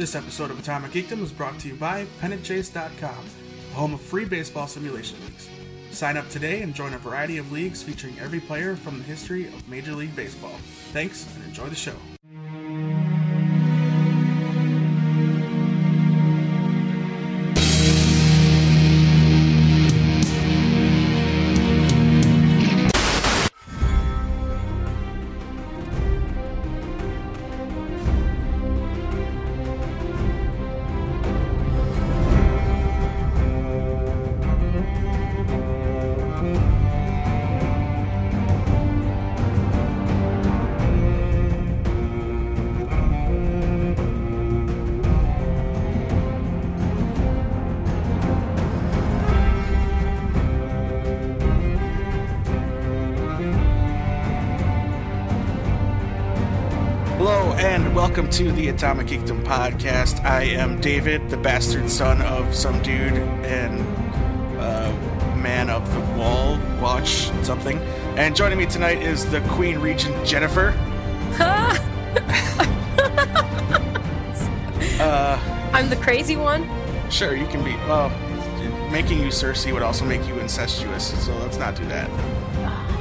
This episode of Atomic Geekdom is brought to you by PennantChase.com, the home of free baseball simulation leagues. Sign up today and join a variety of leagues featuring every player from the history of Major League Baseball. Thanks and enjoy the show. Welcome to the Atomic Geekdom podcast. I am David, the bastard son of some dude and uh, man of the wall watch something. And joining me tonight is the Queen Regent Jennifer. uh, I'm the crazy one. sure, you can be. Well, making you Cersei would also make you incestuous, so let's not do that.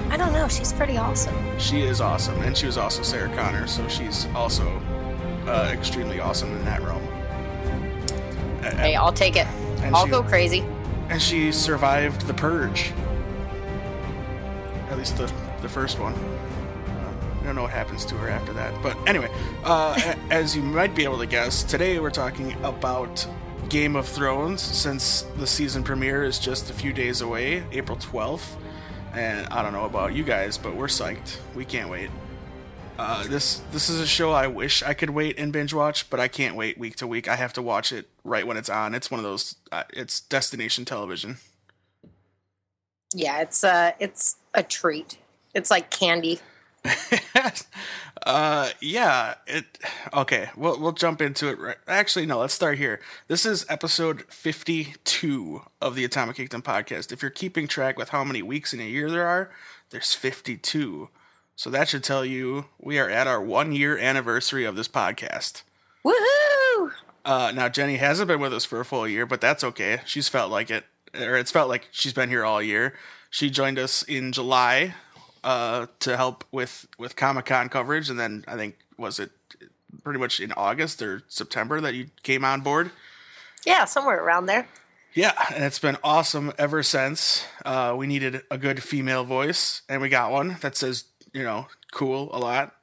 I don't know. She's pretty awesome. She is awesome, and she was also Sarah Connor, so she's also uh, extremely awesome in that realm. A- Hey, I'll take it. And I'll she- go crazy. and she survived the purge. At least the the first one. Uh, I don't know what happens to her after that, but anyway, uh, as you might be able to guess, today we're talking about Game of Thrones since the season premiere is just a few days away, April twelfth. And I don't know about you guys, but we're psyched. We can't wait. Uh, this this is a show I wish I could wait and binge watch, but I can't wait week to week. I have to watch it right when it's on. It's one of those. Uh, it's destination television. Yeah, it's a it's a treat. It's like candy. uh, yeah. It. Okay. We'll we'll jump into it. Right. Actually, no. Let's start here. This is episode fifty-two of the Atomic Geekdom podcast. If you're keeping track with how many weeks in a year there are, there's fifty-two. So that should tell you we are at our one-year anniversary of this podcast. Woohoo! Uh, now Jenny hasn't been with us for a full year, but that's okay. She's felt like it, or it's felt like she's been here all year. She joined us in July uh, to help with with Comic Con coverage, and then I think was it pretty much in August or September that you came on board. Yeah, somewhere around there. Yeah, and it's been awesome ever since. Uh, we needed a good female voice, and we got one that says you know cool a lot.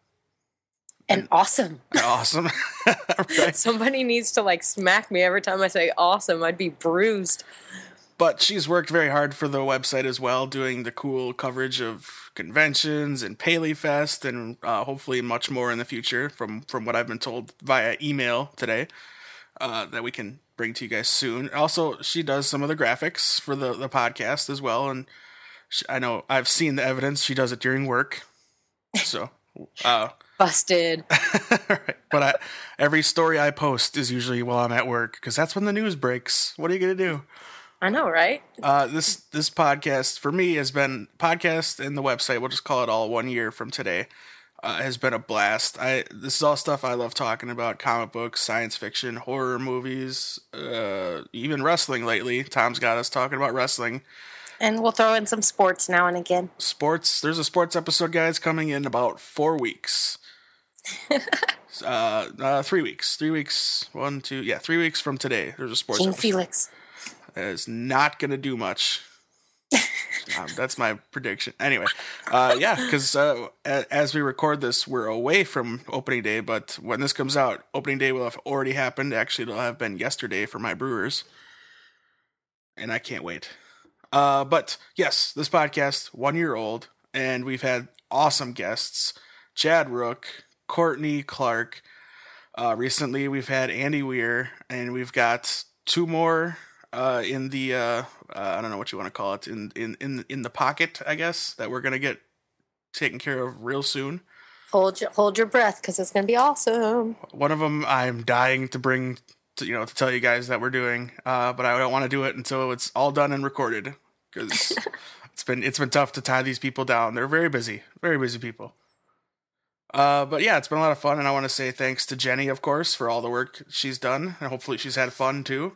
And awesome. Awesome. right. Somebody needs to like smack me every time I say awesome. I'd be bruised. but she's worked very hard for the website as well, doing the cool coverage of conventions and Paley Fest, and uh, hopefully much more in the future. From from what I've been told via email today, uh, that we can bring to you guys soon. Also, she does some of the graphics for the the podcast as well, and she, I know I've seen the evidence. She does it during work, so. Uh, Busted. right. But I, every story I post is usually while I'm at work because that's when the news breaks. What are you gonna do? I know, right? Uh, this this podcast for me has been podcast and the website. We'll just call it all one year from today. Uh, has been a blast. I this is all stuff I love talking about: comic books, science fiction, horror movies, uh, even wrestling. Lately, Tom's got us talking about wrestling, And we'll throw in some sports now and again. sports. There's a sports episode, guys, coming in about four weeks. uh, uh, three weeks. Three weeks. One, two. Yeah, three weeks from today. There's a sports. King episode. Felix. That is not going to do much. um, that's my prediction. Anyway, uh, yeah, because uh, a- as we record this, we're away from opening day. But when this comes out, opening day will have already happened. Actually, it'll have been yesterday for my Brewers, and I can't wait. Uh, but yes, this podcast one year old, and we've had awesome guests: Chad Rook, Courtney Clark. Uh, recently, we've had Andy Weir, and we've got two more uh, in the uh, uh, I don't know what you want to call it in in in in the pocket, I guess that we're gonna get taken care of real soon. Hold your, hold your breath because it's going to be awesome. One of them I'm dying to bring to, you know to tell you guys that we're doing, uh, but I don't want to do it until it's all done and recorded because it's been it's been tough to tie these people down. They're very busy, very busy people. Uh, but yeah, it's been a lot of fun, and I want to say thanks to Jenny, of course, for all the work she's done, and hopefully she's had fun too.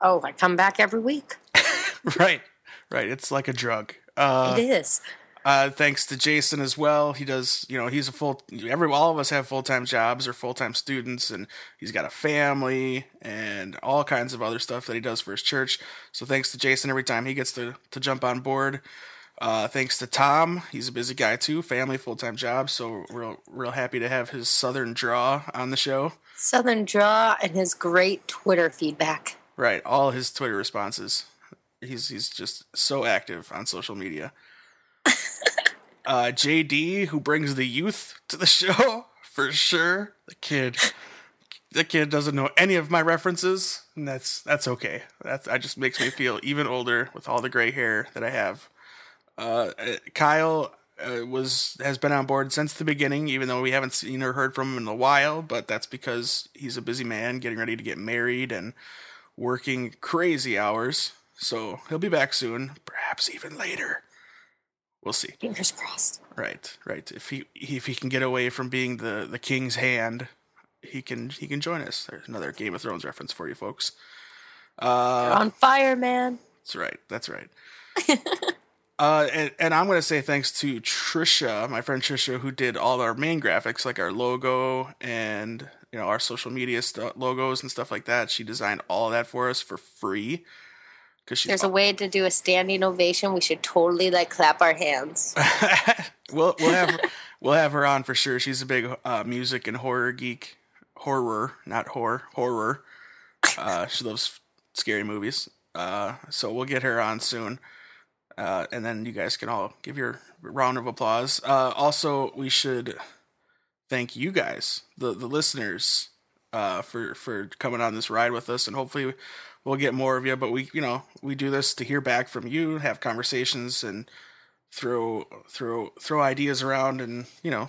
Oh, I come back every week. right, right. It's like a drug. Uh, it is. Uh, thanks to Jason as well. He does, you know, he's a full. Every all of us have full time jobs or full time students, and he's got a family and all kinds of other stuff that he does for his church. So thanks to Jason every time he gets to to jump on board. Uh, thanks to Tom, he's a busy guy too, family, full time job. So real real happy to have his southern draw on the show. Southern draw and his great Twitter feedback. Right, all his Twitter responses. He's he's just so active on social media. Uh, JD, who brings the youth to the show for sure. The kid, the kid doesn't know any of my references, and that's that's okay. That that just makes me feel even older with all the gray hair that I have. Uh, Kyle uh, was has been on board since the beginning, even though we haven't seen or heard from him in a while. But that's because he's a busy man, getting ready to get married and working crazy hours. So he'll be back soon, perhaps even later. We'll see. Fingers crossed. Right, right. If he if he can get away from being the the king's hand, he can he can join us. There's another Game of Thrones reference for you folks. Uh, You're on fire, man. That's right. That's right. uh, and, and I'm going to say thanks to Trisha, my friend Trisha, who did all our main graphics, like our logo and you know our social media st- logos and stuff like that. She designed all of that for us for free there's a way to do a standing ovation. We should totally like clap our hands. we'll we'll have her, we'll have her on for sure. She's a big uh, music and horror geek, horror, not horror, horror. Uh, she loves scary movies. Uh, so we'll get her on soon. Uh, and then you guys can all give your round of applause. Uh, also, we should thank you guys, the the listeners, uh, for for coming on this ride with us, and hopefully we'll get more of you. But we, you know, we do this to hear back from you, have conversations, and throw throw throw ideas around, and you know,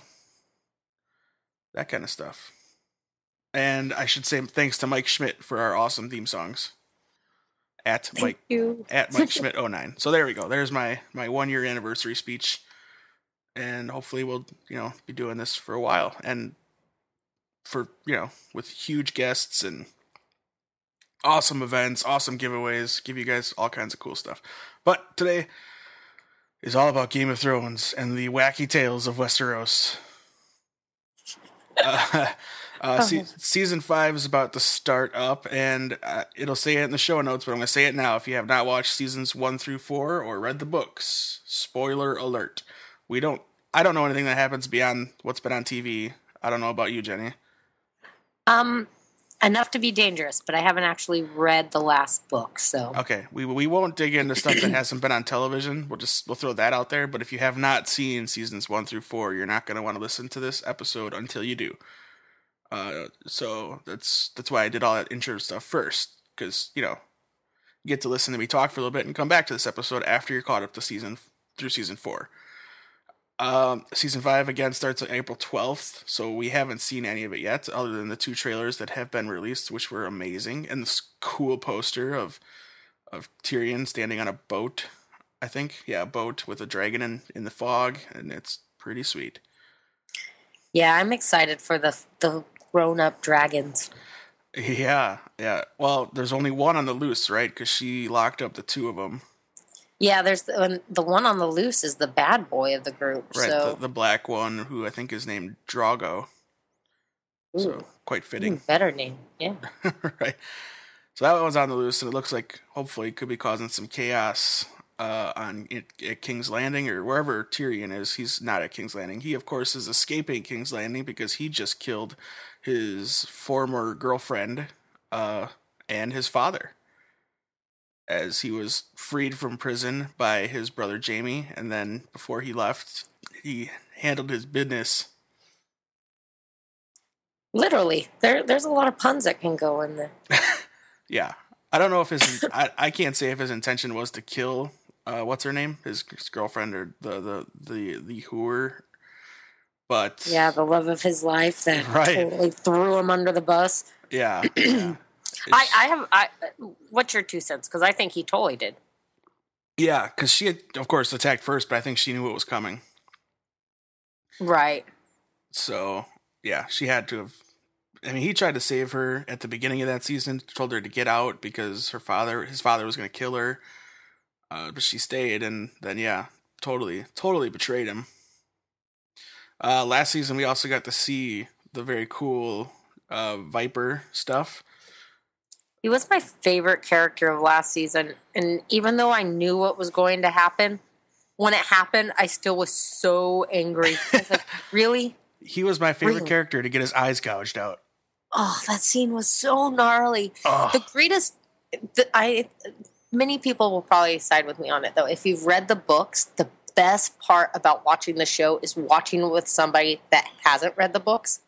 that kind of stuff. And I should say thanks to Mike Schmidt for our awesome theme songs. At Thank Mike you. at Mike Schmidt 09. So there we go. There's my my one year anniversary speech. And hopefully we'll, you know, be doing this for a while. And for, you know, with huge guests and awesome events, awesome giveaways, give you guys all kinds of cool stuff. But today is all about Game of Thrones and the wacky tales of Westeros. Uh, uh, se- season five is about to start up, and uh, it'll say it in the show notes, but I'm going to say it now. If you have not watched seasons one through four or read the books, spoiler alert. We don't. I don't know anything that happens beyond what's been on TV. I don't know about you, Jenny. Um, enough to be dangerous, but I haven't actually read the last book, so Okay, we we won't dig into stuff that hasn't been on television. We'll just we'll throw that out there. But if you have not seen seasons one through four, you're not going to want to listen to this episode until you do. Uh, so that's that's why I did all that intro stuff first, because you know, you get to listen to me talk for a little bit and come back to this episode after you're caught up to season through season four. Um, season five again starts on April 12th, so we haven't seen any of it yet, other than the two trailers that have been released, which were amazing, and this cool poster of of Tyrion standing on a boat. I think, yeah, a boat with a dragon in in the fog, and it's pretty sweet. yeah, I'm excited for the the grown up dragons. Yeah, yeah. Well, there's only one on the loose, right? Because she locked up the two of them, Yeah, there's the, the one on the loose is the bad boy of the group. right? so The, the black one, who I think is named Drago. ooh, So quite fitting. better name. Yeah. right. So that one's on the loose, and it looks like hopefully it could be causing some chaos uh, on at King's Landing or wherever Tyrion is. He's not at King's Landing. He, of course, is escaping King's Landing because he just killed his former girlfriend uh, and his father, as he was freed from prison by his brother Jaime, and then before he left, he handled his business. Literally, there there's a lot of puns that can go in there. Yeah, I don't know if his I, I can't say if his intention was to kill uh, what's her name his, his girlfriend or the the the the whoer, but Yeah, the love of his life that Right. totally threw him under the bus. yeah, yeah. I, I have. I what's your two cents? Because I think he totally did. yeah, because she had of course attacked first, but I think she knew it was coming. Right. So yeah, she had to have. I mean, he tried to save her at the beginning of that season. Told her to get out because her father, his father, was going to kill her. Uh, but she stayed, and then yeah, totally, totally betrayed him. Uh, last season, we also got to see the very cool uh, Viper stuff. He was my favorite character of last season, and even though I knew what was going to happen, when it happened, I still was so angry. like, really? He was my favorite Really? character to get his eyes gouged out. Oh, that scene was so gnarly. Oh, The greatest, the, I many people will probably side with me on it though. If you've read the books, the best part about watching the show is watching with somebody that hasn't read the books.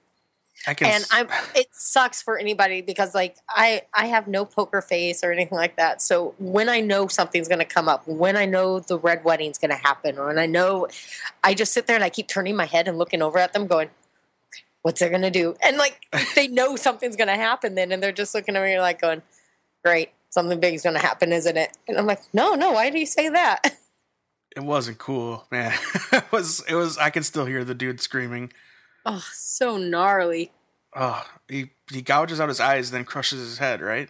I can. and I'm it sucks for anybody because like I I have no poker face or anything like that. So when I know something's going to come up, when I know the red wedding's going to happen, or when I know, I just sit there and I keep turning my head and looking over at them, going, "What's they going to do?" And like they know something's going to happen then, and they're just looking at me like going, "Great, something big's going to happen, isn't it?" And I'm like, "No, no, why do you say that?" it wasn't cool, man. it was. It was. I can still hear the dude screaming. Oh, so gnarly. Oh, he he gouges out his eyes, then crushes his head. Right?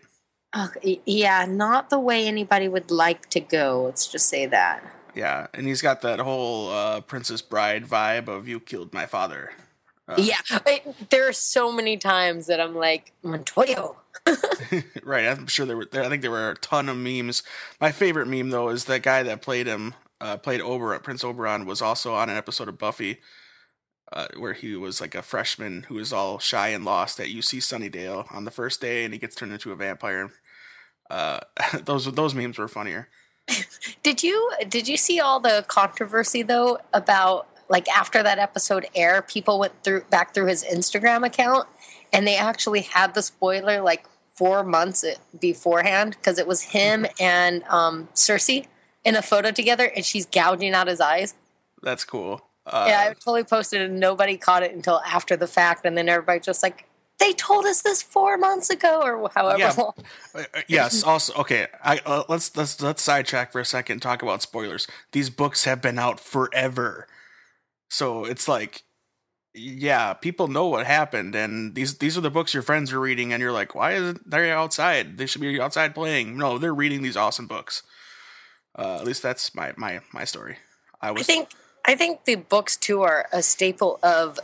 Oh, yeah, not the way anybody would like to go. Let's just say that. Yeah, and he's got that whole uh, Princess Bride vibe of "You killed my father." Uh, Yeah, it, there are so many times that I'm like Montoya. right. I'm sure there were. There, I think there were a ton of memes. My favorite meme though is that guy that played him, uh, played Oberyn. Prince Oberyn was also on an episode of Buffy, uh, where he was like a freshman who was all shy and lost at UC Sunnydale on the first day, and he gets turned into a vampire. Uh, those those memes were funnier. Did you did you see all the controversy though about like after that episode aired, people went through back through his Instagram account and they actually had the spoiler like four months beforehand because it was him and um, Cersei in a photo together and she's gouging out his eyes. That's cool. Uh, yeah, I totally posted it and nobody caught it until after the fact and then everybody just like they told us this four months ago or however Yeah. long. Uh, uh, yes. Also, okay. I uh, let's let's let's sidetrack for a second. And talk about spoilers. These books have been out forever, so it's like, yeah, people know what happened, and these these are the books your friends are reading, and you're like, why isn't they outside? They should be outside playing. No, they're reading these awesome books. Uh, at least that's my my my story. I I was think I think the books too are a staple of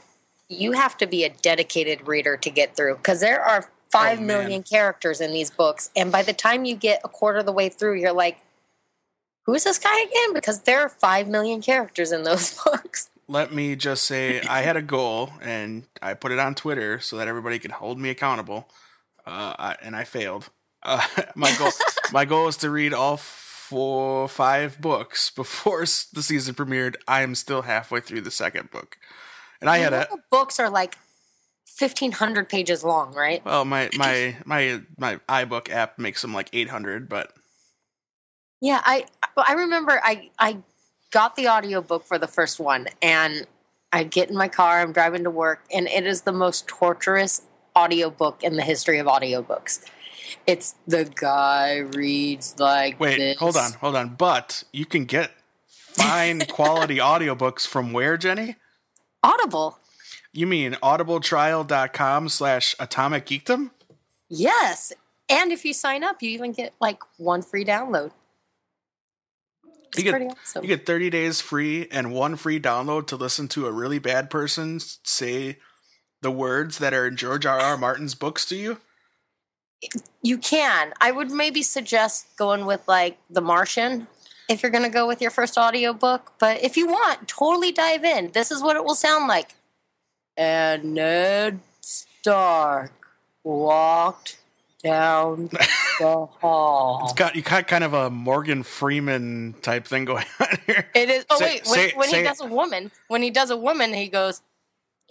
you have to be a dedicated reader to get through because there are five Oh, million characters in these books and by the time you get a quarter of the way through you're like who's this guy again because there are five million characters in those books let me just say I had a goal and I put it on Twitter so that everybody could hold me accountable. Uh, I, and I failed. Uh, my goal, my goal is to read all four, five books before the season premiered. I am still halfway through the second book, and I You had a the books are like 1500 pages long right well, my my my my iBook app makes them like eight hundred, but Yeah, I I remember I I got the audiobook for the first one and I get in my car, I'm driving to work, and it is the most torturous audiobook in the history of audiobooks. It's the guy reads like wait, this. hold on, hold on. But you can get fine quality audiobooks from where, Jenny? Audible. You mean audibletrial.com slash atomic geekdom? Yes. And if you sign up, you even get like one free download. It's You get- pretty awesome. You get 30 days free and one free download to listen to a really bad person say the words that are in George R. R. Martin's books to you. You can. I would maybe suggest going with like The Martian if you're going to go with your first audiobook. But if you want, totally dive in. This is what it will sound like. And Ned Stark walked down the hall. It's got you got kind of a Morgan Freeman type thing going on here. It is. Oh Say- wait, when, say- when say he it. does a woman, when he does a woman, he goes,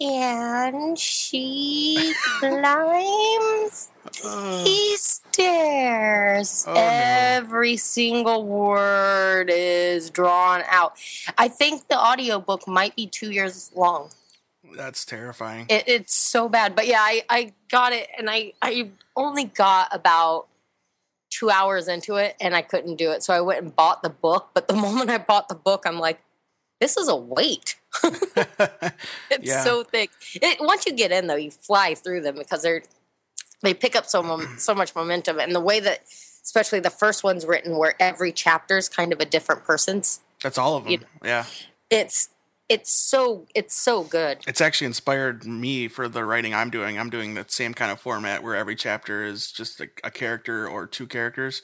and she climbs Uh, these stairs. Oh, no. Every single word is drawn out. I think the audiobook might be two years long. that's terrifying. It, it's so bad. But yeah, I, I got it and I, I only got about two hours into it and I couldn't do it. So I went and bought the book. But the moment I bought the book, I'm like, this is a weight. it's Yeah. so thick. It, once you get in, though, you fly through them because they're they pick up so mom- so much momentum, and the way that, especially the first one's written, where every chapter is kind of a different person's. That's all of them. You- yeah. It's it's so it's so good. It's actually inspired me for the writing I'm doing. I'm doing the same kind of format where every chapter is just a, a character or two characters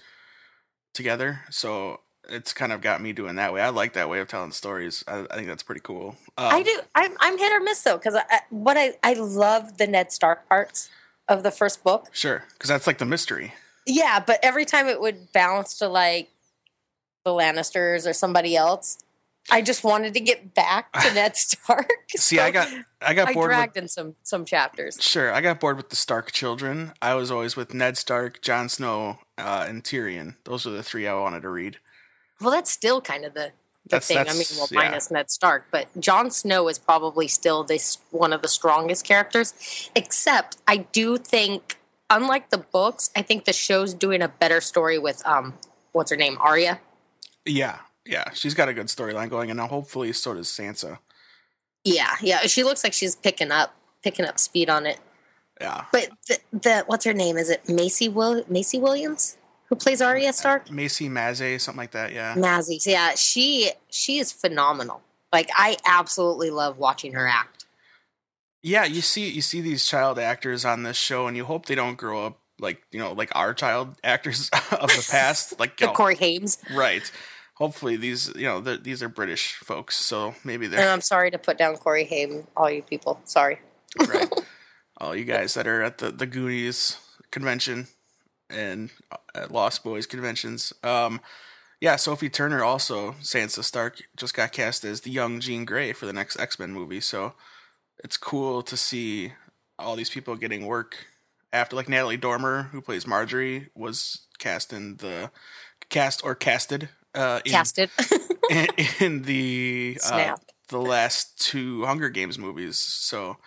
together. So it's kind of got me doing that way. I like that way of telling stories. I, I think that's pretty cool. Um, I do. I'm, I'm hit or miss though, because what I I love the Ned Stark parts of the first book. Sure, because that's like the mystery. Yeah, but every time it would bounce to like the Lannisters or somebody else, I just wanted to get back to Ned Stark. See, So I got I got I bored with in some some chapters. Sure, I got bored with the Stark children. I was always with Ned Stark, Jon Snow, uh, and Tyrion. Those are the three I wanted to read. Well, that's still kind of the the That's- thing. I mean, well, yeah. minus Ned Stark, but Jon Snow is probably still this one of the strongest characters. Except, I do think, unlike the books, I think the show's doing a better story with um, what's her name, Arya. Yeah, yeah, she's got a good storyline going, and now hopefully so does Sansa. Yeah, yeah, she looks like she's picking up picking up speed on it. Yeah, But the, the what's her name? Is it Macy Will Macy Williams who plays Arya Stark? Macy Maze, something like that. Yeah, Mazzy, yeah, she she is phenomenal. Like I absolutely love watching her act. yeah. You see, you see these child actors on this show, and you hope they don't grow up like you know, like our child actors of the past. Like, The know, Corey Hames. right. Hopefully, these you know these are British folks, so maybe they're And I'm sorry to put down Corey Haim, all you people. Sorry. right. All you guys that are at the the Goonies convention and uh, at Lost Boys conventions. Um, yeah, Sophie Turner also Sansa Stark just got cast as the young Jean Grey for the next X Men movie. So it's cool to see all these people getting work after, like Natalie Dormer, who plays Margaery, was cast in the cast or casted uh, in, Casted. in, in the uh, the last two Hunger Games movies. So.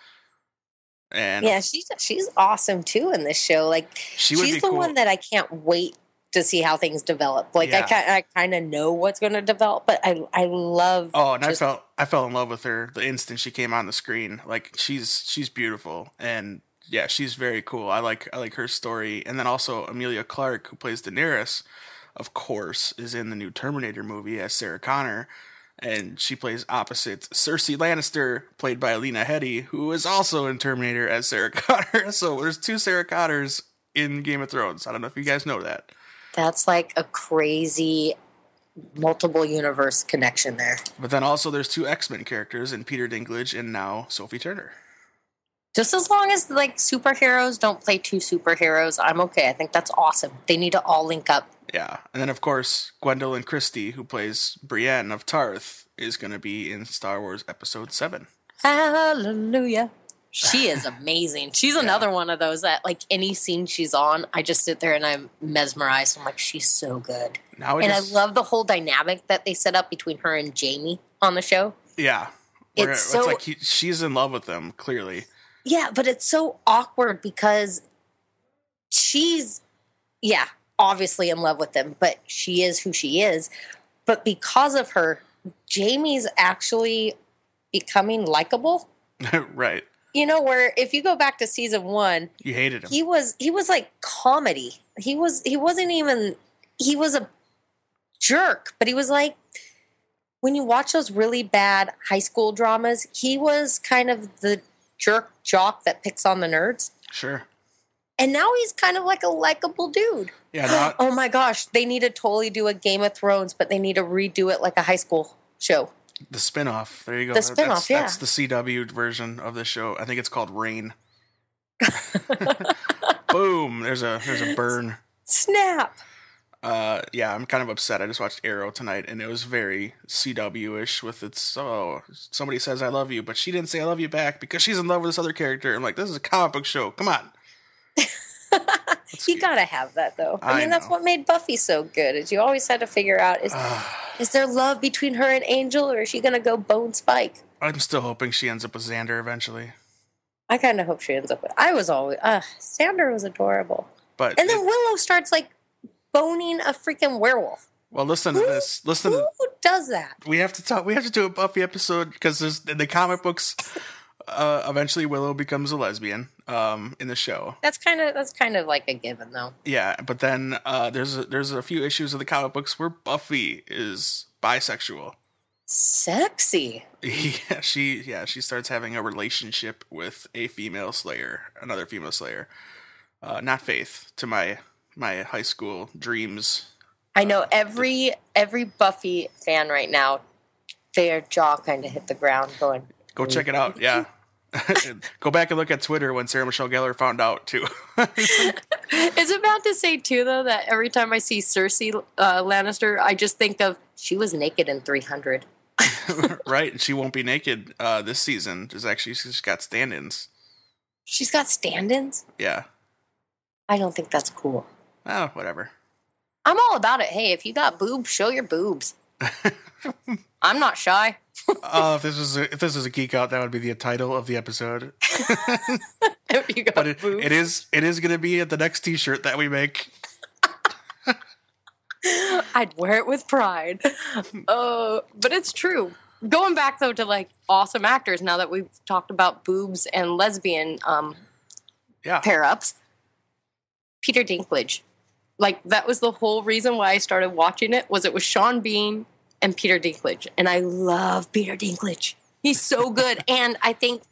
And yeah, she's she's awesome too in this show. Like She she's the cool. one that I can't wait to see how things develop. Like I Yeah. kind I kind of know what's going to develop, but I I love Oh, and just- I felt I fell in love with her the instant she came on the screen. Like she's she's beautiful and yeah, she's very cool. I like I like her story. And then also Emilia Clarke, who plays Daenerys, of course, is in the new Terminator movie as Sarah Connor. And she plays opposite Cersei Lannister, played by Alina Headey, who is also in Terminator as Sarah Connor. So there's two Sarah Connors in Game of Thrones. I don't know if you guys know that. that's like a crazy multiple universe connection there. But then also there's two X Men characters in Peter Dinklage and now Sophie Turner. Just as long as like superheroes don't play two superheroes, I'm okay. I think that's awesome. They need to all link up. Yeah, and then of course Gwendoline Christie, who plays Brienne of Tarth, is going to be in Star Wars Episode Seven. Hallelujah. She is amazing. She's another one of those that, like, any scene she's on, I just sit there and I'm mesmerized. I'm like, she's so good. Now, and just, I love the whole dynamic that they set up between her and Jaime on the show. Yeah, It's it's, so- like he, she's in love with them clearly. Yeah, but it's so awkward because she's, yeah, obviously in love with them, but she is who she is. But because of her, Jaime's actually becoming likable. right, You know, where if you go back to season one, you hated him. he was he was like comedy. He was he wasn't even he was a jerk, but he was like when you watch those really bad high school dramas, he was kind of the jerk jock that picks on the nerds. sure. And now he's kind of like a likable dude. Yeah, now, oh my gosh, they need to totally do a Game of Thrones, but they need to redo it like a high school show. the spinoff. There you go. The spin-off, that's, yeah. That's the CW version of the show. I think it's called Reign. Boom! There's a there's a burn. Snap. Uh, yeah, I'm kind of upset. I just watched Arrow tonight, and it was very CW-ish with its. Oh, somebody says I love you, but she didn't say I love you back because she's in love with this other character. I'm like, this is a comic book show. Come on. You gotta have that though. I, I mean, that's what made Buffy so good. Is you always had to figure out is is there love between her and Angel, or is she gonna go bone Spike? I'm still hoping she ends up with Xander eventually, I kind of hope she ends up with. I was always. Uh, Xander was adorable, but and then it- Willow starts like boning a freaking werewolf. Well, listen to this. Listen to Who does that? we have to talk. We have to do a Buffy episode because there's in the comic books. Uh, eventually, Willow becomes a lesbian. Um, in the show, That's kind of that's kind of like a given though. yeah. But then uh, there's a, there's a few issues of the comic books where Buffy is bisexual. Sexy. Yeah, she yeah she starts having a relationship with a female Slayer, another female Slayer. Uh, not Faith, to my my high school dreams. I know every every Buffy fan right now, their jaw kind of hit the ground, going, Go check it out. Yeah. Go back and look at Twitter when Sarah Michelle Gellar found out too. It's about to say too, though, that every time I see Cersei uh, Lannister, I just think of she was naked in 300. right? And she won't be naked uh, this season. There's actually she's got stand-ins. She's got stand-ins. Yeah. I don't think that's cool. Oh, whatever. I'm all about it. Hey, if you got boobs, show your boobs. I'm not shy. Oh, if this was a, if this was a geek out, that would be the title of the episode. You got But it, it is it is going to be at the next T-shirt that we make. I'd wear it with pride. Uh, but it's true. Going back though to like awesome actors, now that we've talked about boobs and lesbian um, Yeah. pair ups, Peter Dinklage. Like that was the whole reason why I started watching it was it was Sean Bean and Peter Dinklage, and I love Peter Dinklage. He's so good, and I think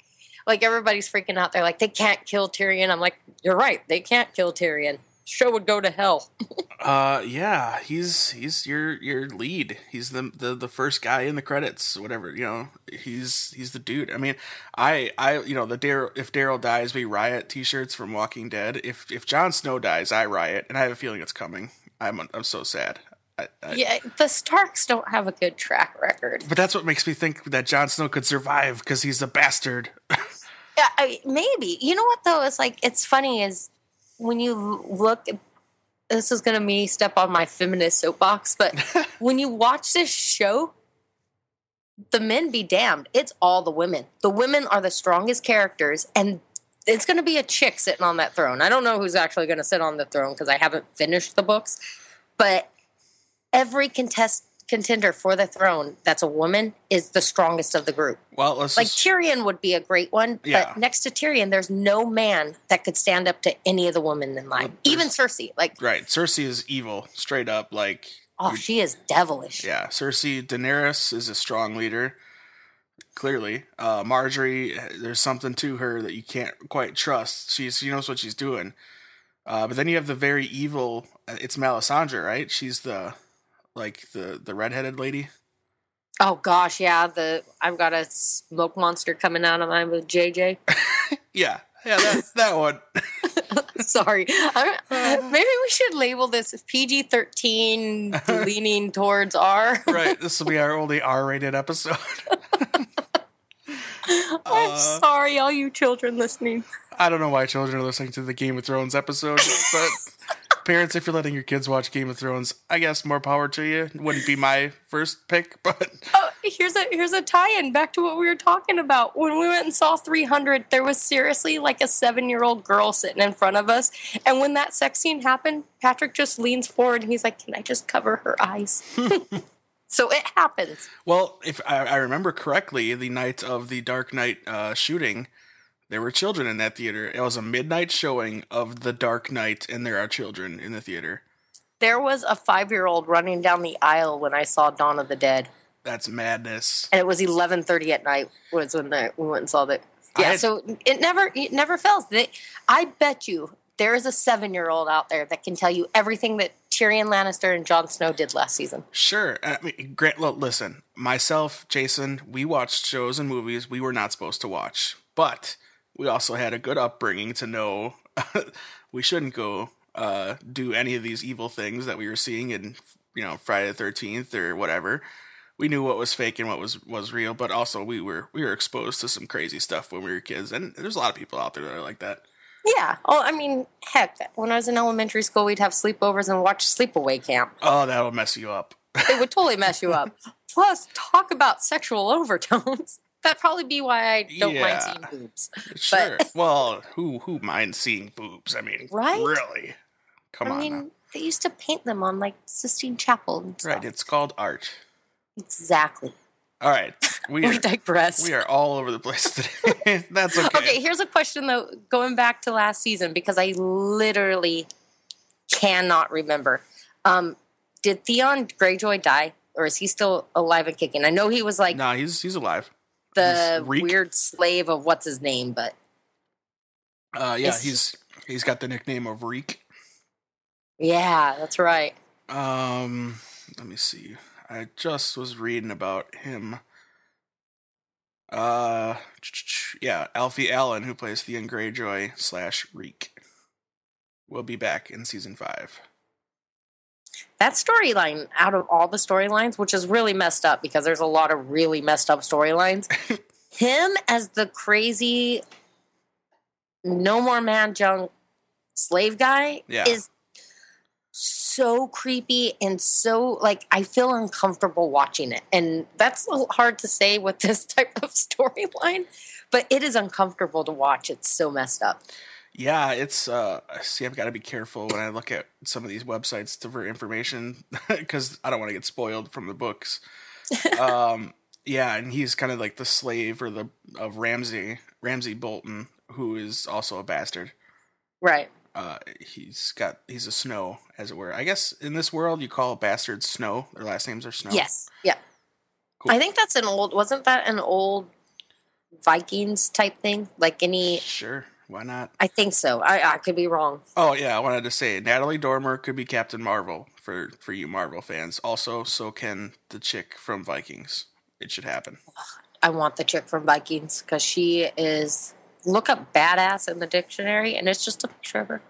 like everybody's freaking out. They're like they can't kill Tyrion. I'm like, you're right, they can't kill Tyrion. Show would go to hell. Uh, yeah, he's he's your your lead. He's the the the first guy in the credits. Whatever you know, he's he's the dude. I mean, I I you know the Daryl if Daryl dies, we riot T-shirts from Walking Dead. If if Jon Snow dies, I riot, and I have a feeling it's coming. I'm I'm so sad. I, I, Yeah, the Starks don't have a good track record. But that's what makes me think that Jon Snow could survive because he's a bastard. Yeah, I, maybe. You know what though? It's like it's funny is when you look. This is gonna me step on my feminist soapbox, but when you watch this show, the men be damned. It's all the women. The women are the strongest characters, and it's gonna be a chick sitting on that throne. I don't know who's actually gonna sit on the throne because I haven't finished the books, but every contest contender for the throne that's a woman is the strongest of the group. Well, let's Like just, Tyrion would be a great one, Yeah. but next to Tyrion, there's no man that could stand up to any of the women in line. Even Cersei, like, right. Cersei is evil, straight up. Like oh, she is devilish. Yeah, Cersei Daenerys is a strong leader. Clearly, uh, Margaery, there's something to her that you can't quite trust. She's she knows what she's doing. Uh, but then you have the very evil. uh, It's Melisandre, right? She's the like the the redheaded lady. Oh gosh, yeah. The I've got a smoke monster coming out of mine with JJ. Yeah, yeah, that that one. Sorry, I, maybe we should label this PG thirteen, leaning towards R. right. This will be our only R-rated episode. I'm Uh, sorry, all you children listening. I don't know why children are listening to the Game of Thrones episode, but parents, if you're letting your kids watch Game of Thrones, I guess more power to you. Wouldn't be my first pick, but Oh, here's a here's a tie-in back to what we were talking about. When we went and saw 300, there was seriously like a seven-year-old girl sitting in front of us, and when that sex scene happened, Patrick just leans forward and he's like, "Can I just cover her eyes?" so it happens. Well, if I, I remember correctly, the night of the Dark Knight uh, shooting, there were children in that theater. It was a midnight showing of the Dark Knight, and there are children in the theater. There was a five-year-old running down the aisle when I saw Dawn of the Dead, That's madness. and it was 11:30 at night was when the, we went and saw that. Yeah, had- so it never it never fails. They, I bet you there is a seven-year-old out there that can tell you everything that Tyrion Lannister and Jon Snow did last season. Sure. I mean, Grant, look, listen, myself, Jason, we watched shows and movies we were not supposed to watch, but we also had a good upbringing to know we shouldn't go uh, do any of these evil things that we were seeing in, you know, Friday the Thirteenth or whatever. We knew what was fake and what was was real, but also we were we were exposed to some crazy stuff when we were kids, and there's a lot of people out there that are like that. Yeah. Oh, I mean, heck, when I was in elementary school, we'd have sleepovers and watch Sleepaway Camp. Oh, that'll mess you up. It would totally mess you up. Plus, talk about sexual overtones. That'd probably be why I don't mind seeing boobs. Sure. well, who who minds seeing boobs? I mean, Right? Really? Come I on. I mean, now. they used to paint them on like Sistine Chapel. And stuff. Right. It's called art. Exactly. All right. We We are, digress. we are all over the place today. That's okay. Okay, here's a question though, going back to last season because I literally cannot remember. Um, did Theon Greyjoy die, or is he still alive and kicking? I know he was like No, he's he's alive. The weird slave of what's his name, but Uh, yeah, he's he's got the nickname of Reek. yeah, that's right. Um, let me see. I just was reading about him. Uh, yeah, Alfie Allen, who plays Theon Greyjoy slash Reek, will be back in season five. That storyline, out of all the storylines, which is really messed up because there's a lot of really messed up storylines, him as the crazy no more man junk slave guy Yeah. is so creepy and so like I feel uncomfortable watching it. And that's a little hard to say with this type of storyline, but it is uncomfortable to watch. It's so messed up. Yeah, it's uh see I've got to be careful when I look at some of these websites to, for information cuz I don't want to get spoiled from the books. um yeah, and he's kind of like the slave or the of Ramsay, Ramsay Bolton, who is also a bastard. Right. Uh he's got he's a snow as it were. I guess in this world you call bastards snow. Their last names are snow. Yes. Yeah. Cool. I think that's an old wasn't that an old Vikings type thing? Like any Sure. Why not? I think so. I, I could be wrong. Oh yeah, I wanted to say Natalie Dormer could be Captain Marvel for for you Marvel fans. Also, so can the chick from Vikings. It should happen. I want the chick from Vikings because she is look up badass in the dictionary and it's just a picture of her.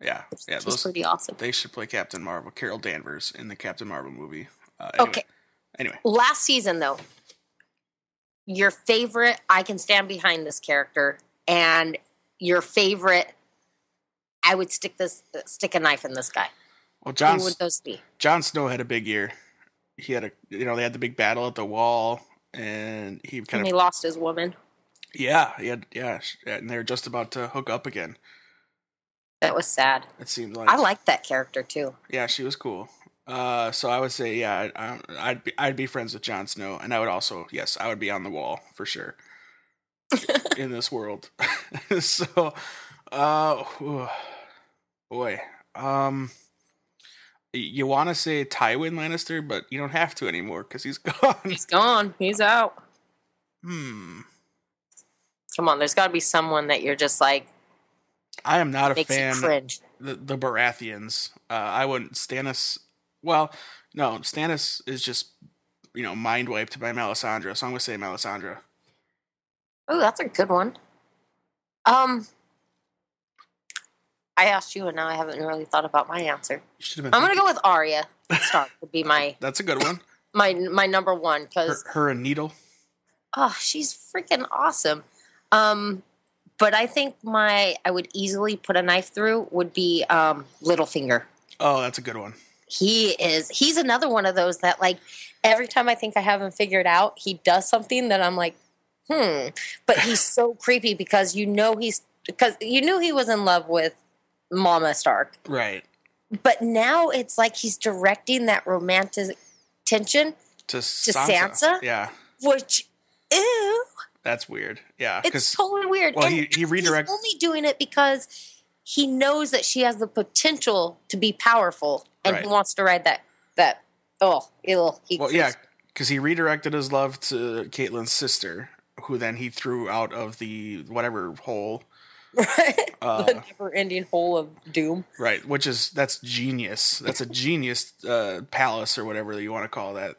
Yeah, yeah. She's Those pretty awesome. they should play Captain Marvel. Carol Danvers in the Captain Marvel movie. Uh, anyway, Okay. Anyway, Last season though, your favorite I can stand behind this character and your favorite I would stick this stick a knife in this guy. well, John Who would those be? Jon Snow had a big year. He had a you know they had the big battle at the wall, and he And kind he lost his woman. yeah he had yeah, and they're just about to hook up again. That was sad. It seemed like I liked that character too. Yeah, she was cool. Uh, so I would say, yeah, I, I, I'd be, I'd be friends with Jon Snow, and I would also, yes, I would be on the wall for sure in this world. so, uh, whew, boy, um, you want to say Tywin Lannister, but you don't have to anymore because he's gone. He's gone. He's out. hmm. Come on, there's got to be someone that you're just like I am not a fan. cringe. the the Baratheons. Uh, I wouldn't Stannis. Well, no, Stannis is just you know mind wiped by Melisandre, so I'm gonna say Melisandre. Oh, that's a good one. Um, I asked you, and now I haven't really thought about my answer. You should have been. I'm gonna go with Arya Stark. Would be my That's a good one. my my number one Her, because her and Needle. oh, she's freaking awesome. Um, but I think my I would easily put a knife through would be um Littlefinger. Oh, that's a good one. He is he's another one of those that like every time I think I have him figured out, he does something that I'm like, hmm. But he's so creepy because you know he's because you knew he was in love with Mama Stark. Right. But now it's like he's directing that romantic tension, To, To Sansa. Sansa? Yeah, which ew. that's weird. Yeah, It's totally weird. well, and he- he redirect- He's only doing it because he knows that she has the potential to be powerful, and he wants to ride that that. Oh, ill. He well, yeah, because he redirected his love to Catelyn's sister, who then he threw out of the whatever hole. Right? Uh, the never-ending hole of doom. Right, which is that's genius. That's a genius uh, palace or whatever you want to call that.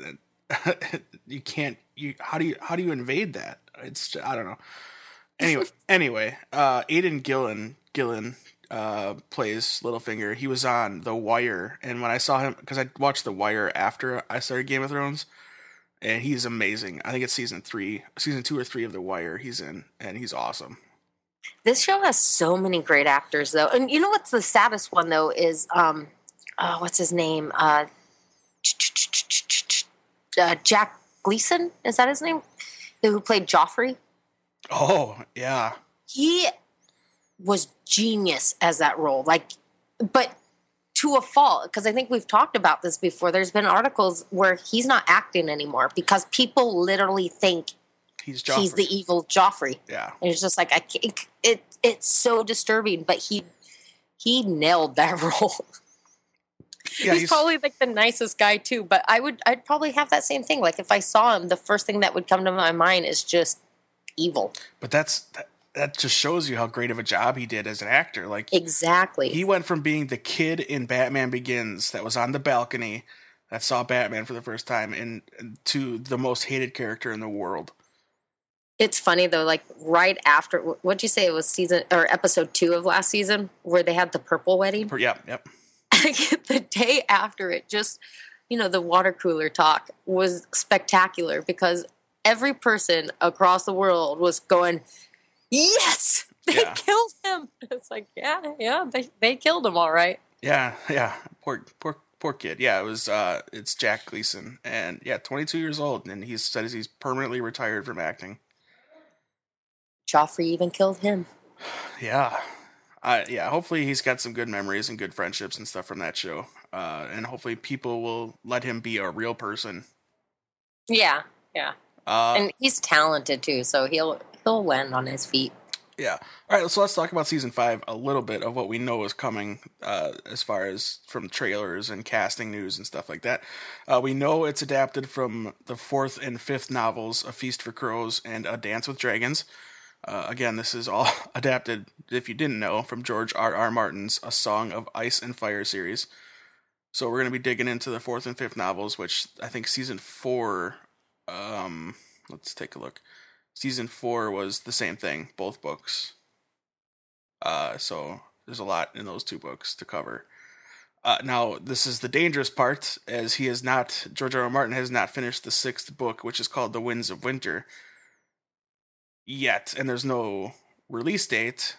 You can't. You how do you how do you invade that? It's ju- I don't know. Anyway, anyway, uh, Aidan Gillen Gillen uh, plays Littlefinger. He was on The Wire, and when I saw him, because I watched The Wire after I started Game of Thrones, and he's amazing. I think it's season three, season two or three of The Wire. He's in, and he's awesome. This show has so many great actors, though. And you know what's the saddest one though is um, uh, what's his name? Uh, uh, Jack Gleeson is that his name? Who played Joffrey? Oh yeah, he was genius as that role like but to a fault because I think we've talked about this before. There's been articles where he's not acting anymore because people literally think He's Joffrey. he's the evil Joffrey. yeah. And it's just like I can't, it it's so disturbing, but he he nailed that role. Yeah, he's, probably like the nicest guy too, but I would I'd probably have that same thing. Like if I saw him, the first thing that would come to my mind is just evil. but that's that, that just shows you how great of a job he did as an actor. Like Exactly. he went from being the kid in Batman Begins that was on the balcony that saw Batman for the first time and to the most hated character in the world. It's funny though, like right after what'd you say it was season or episode two of last season where they had the purple wedding? Yep, yep. the day after it, just you know, the water cooler talk was spectacular because every person across the world was going, Yes, they Yeah. killed him. It's like, yeah, yeah, they they killed him all right. Yeah, yeah. Poor, poor, poor kid. Yeah, it was. Uh, it's Jack Gleeson, and yeah, 22 years old, and he says he's permanently retired from acting. Joffrey even killed him. Yeah, uh, yeah. Hopefully, he's got some good memories and good friendships and stuff from that show, uh, and hopefully, people will let him be a real person. Yeah, yeah. Uh, and he's talented too, so he'll he'll land on his feet. Yeah. All right. So let's talk about season five a little bit of what we know is coming, uh, as far as from trailers and casting news and stuff like that. Uh, we know it's adapted from the fourth and fifth novels, A Feast for Crows and A Dance with Dragons. Uh, again, this is all adapted, if you didn't know, from George R. R. Martin's A Song of Ice and Fire series. So we're going to be digging into the fourth and fifth novels, which I think season four. Um, let's take a look season four was the same thing, both books. Uh, so there's a lot in those two books to cover. Uh, now this is the dangerous part, as he has not George R. R. Martin has not finished the sixth book, which is called The Winds of Winter, yet, and there's no release date,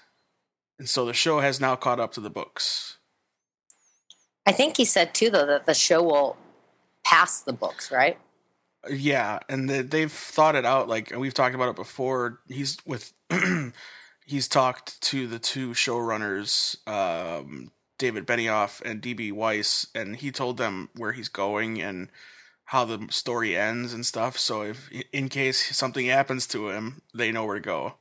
and so the show has now caught up to the books. I think he said too, though, that the show will pass the books, right? Yeah, and the, they've thought it out. Like we've talked about it before. He's with he's talked to the two showrunners, um, David Benioff and DB Weiss, and he told them where he's going and how the story ends and stuff. So if in case something happens to him, they know where to go.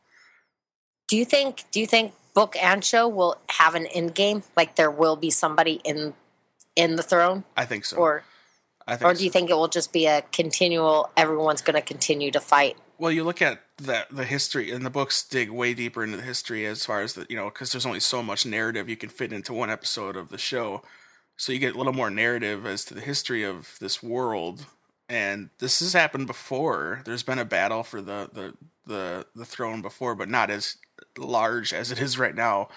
Do you think? Do you think book and show will have an end game? Like there will be somebody in in the throne, I think so. or or do you think it will just be a continual? Everyone's going to continue to fight. Well, you look at the the history, and the books dig way deeper into the history as far as the you know, because there's only so much narrative you can fit into one episode of the show, so you get a little more narrative as to the history of this world. And this has happened before. There's been a battle for the the the the throne before, but not as large as it is right now,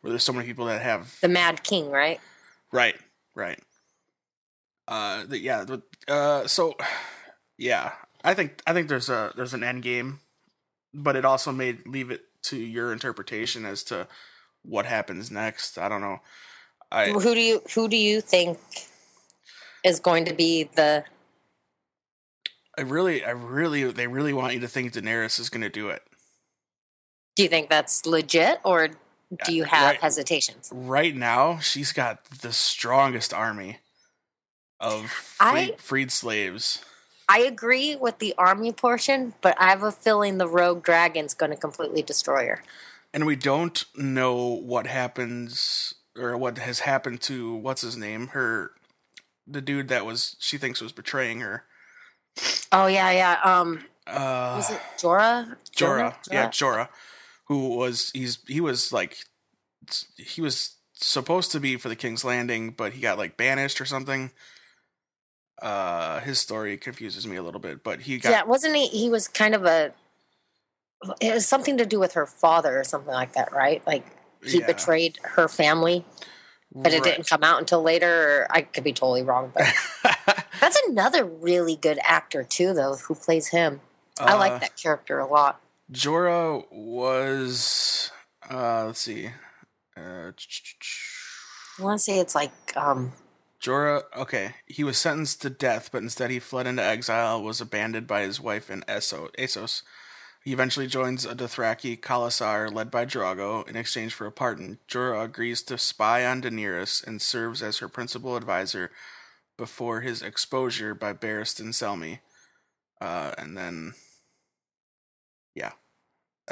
where there's so many people that have The Mad King, right? Right, right. Uh, the, yeah. The, uh, so, yeah, I think I think there's a there's an end game, but it also may leave it to your interpretation as to what happens next. I don't know. I who do you who do you think is going to be the? I really I really they really want you to think Daenerys is going to do it. Do you think that's legit, or do you have Right. hesitations? Right now, she's got the strongest army of I- freed, slaves. I agree with the army portion, but I have a feeling the rogue dragon's going to completely destroy her. and we don't know what happens or what has happened to what's his name her the dude that was she thinks was betraying her Oh yeah, yeah. Um, uh was it Jorah? Jorah, yeah Jorah? Jorah who was he's he was like he was supposed to be for the King's Landing but he got like banished or something uh his story confuses me a little bit but he got yeah, wasn't he? He was kind of a. It was something to do with her father or something like that, right? Like he Yeah. betrayed her family, but it didn't come out until later. I could be totally wrong, but that's another really good actor too, though, who plays him. I Uh, like that character a lot. Jorah was uh let's see. Uh I want to say it's like um, Jorah, okay, he was sentenced to death, but instead he fled into exile, was abandoned by his wife in Essos, He eventually joins a Dothraki Khalasar led by Drogo in exchange for a pardon. Jorah agrees to spy on Daenerys and serves as her principal advisor before his exposure by Barristan Selmy. Uh, and then, yeah.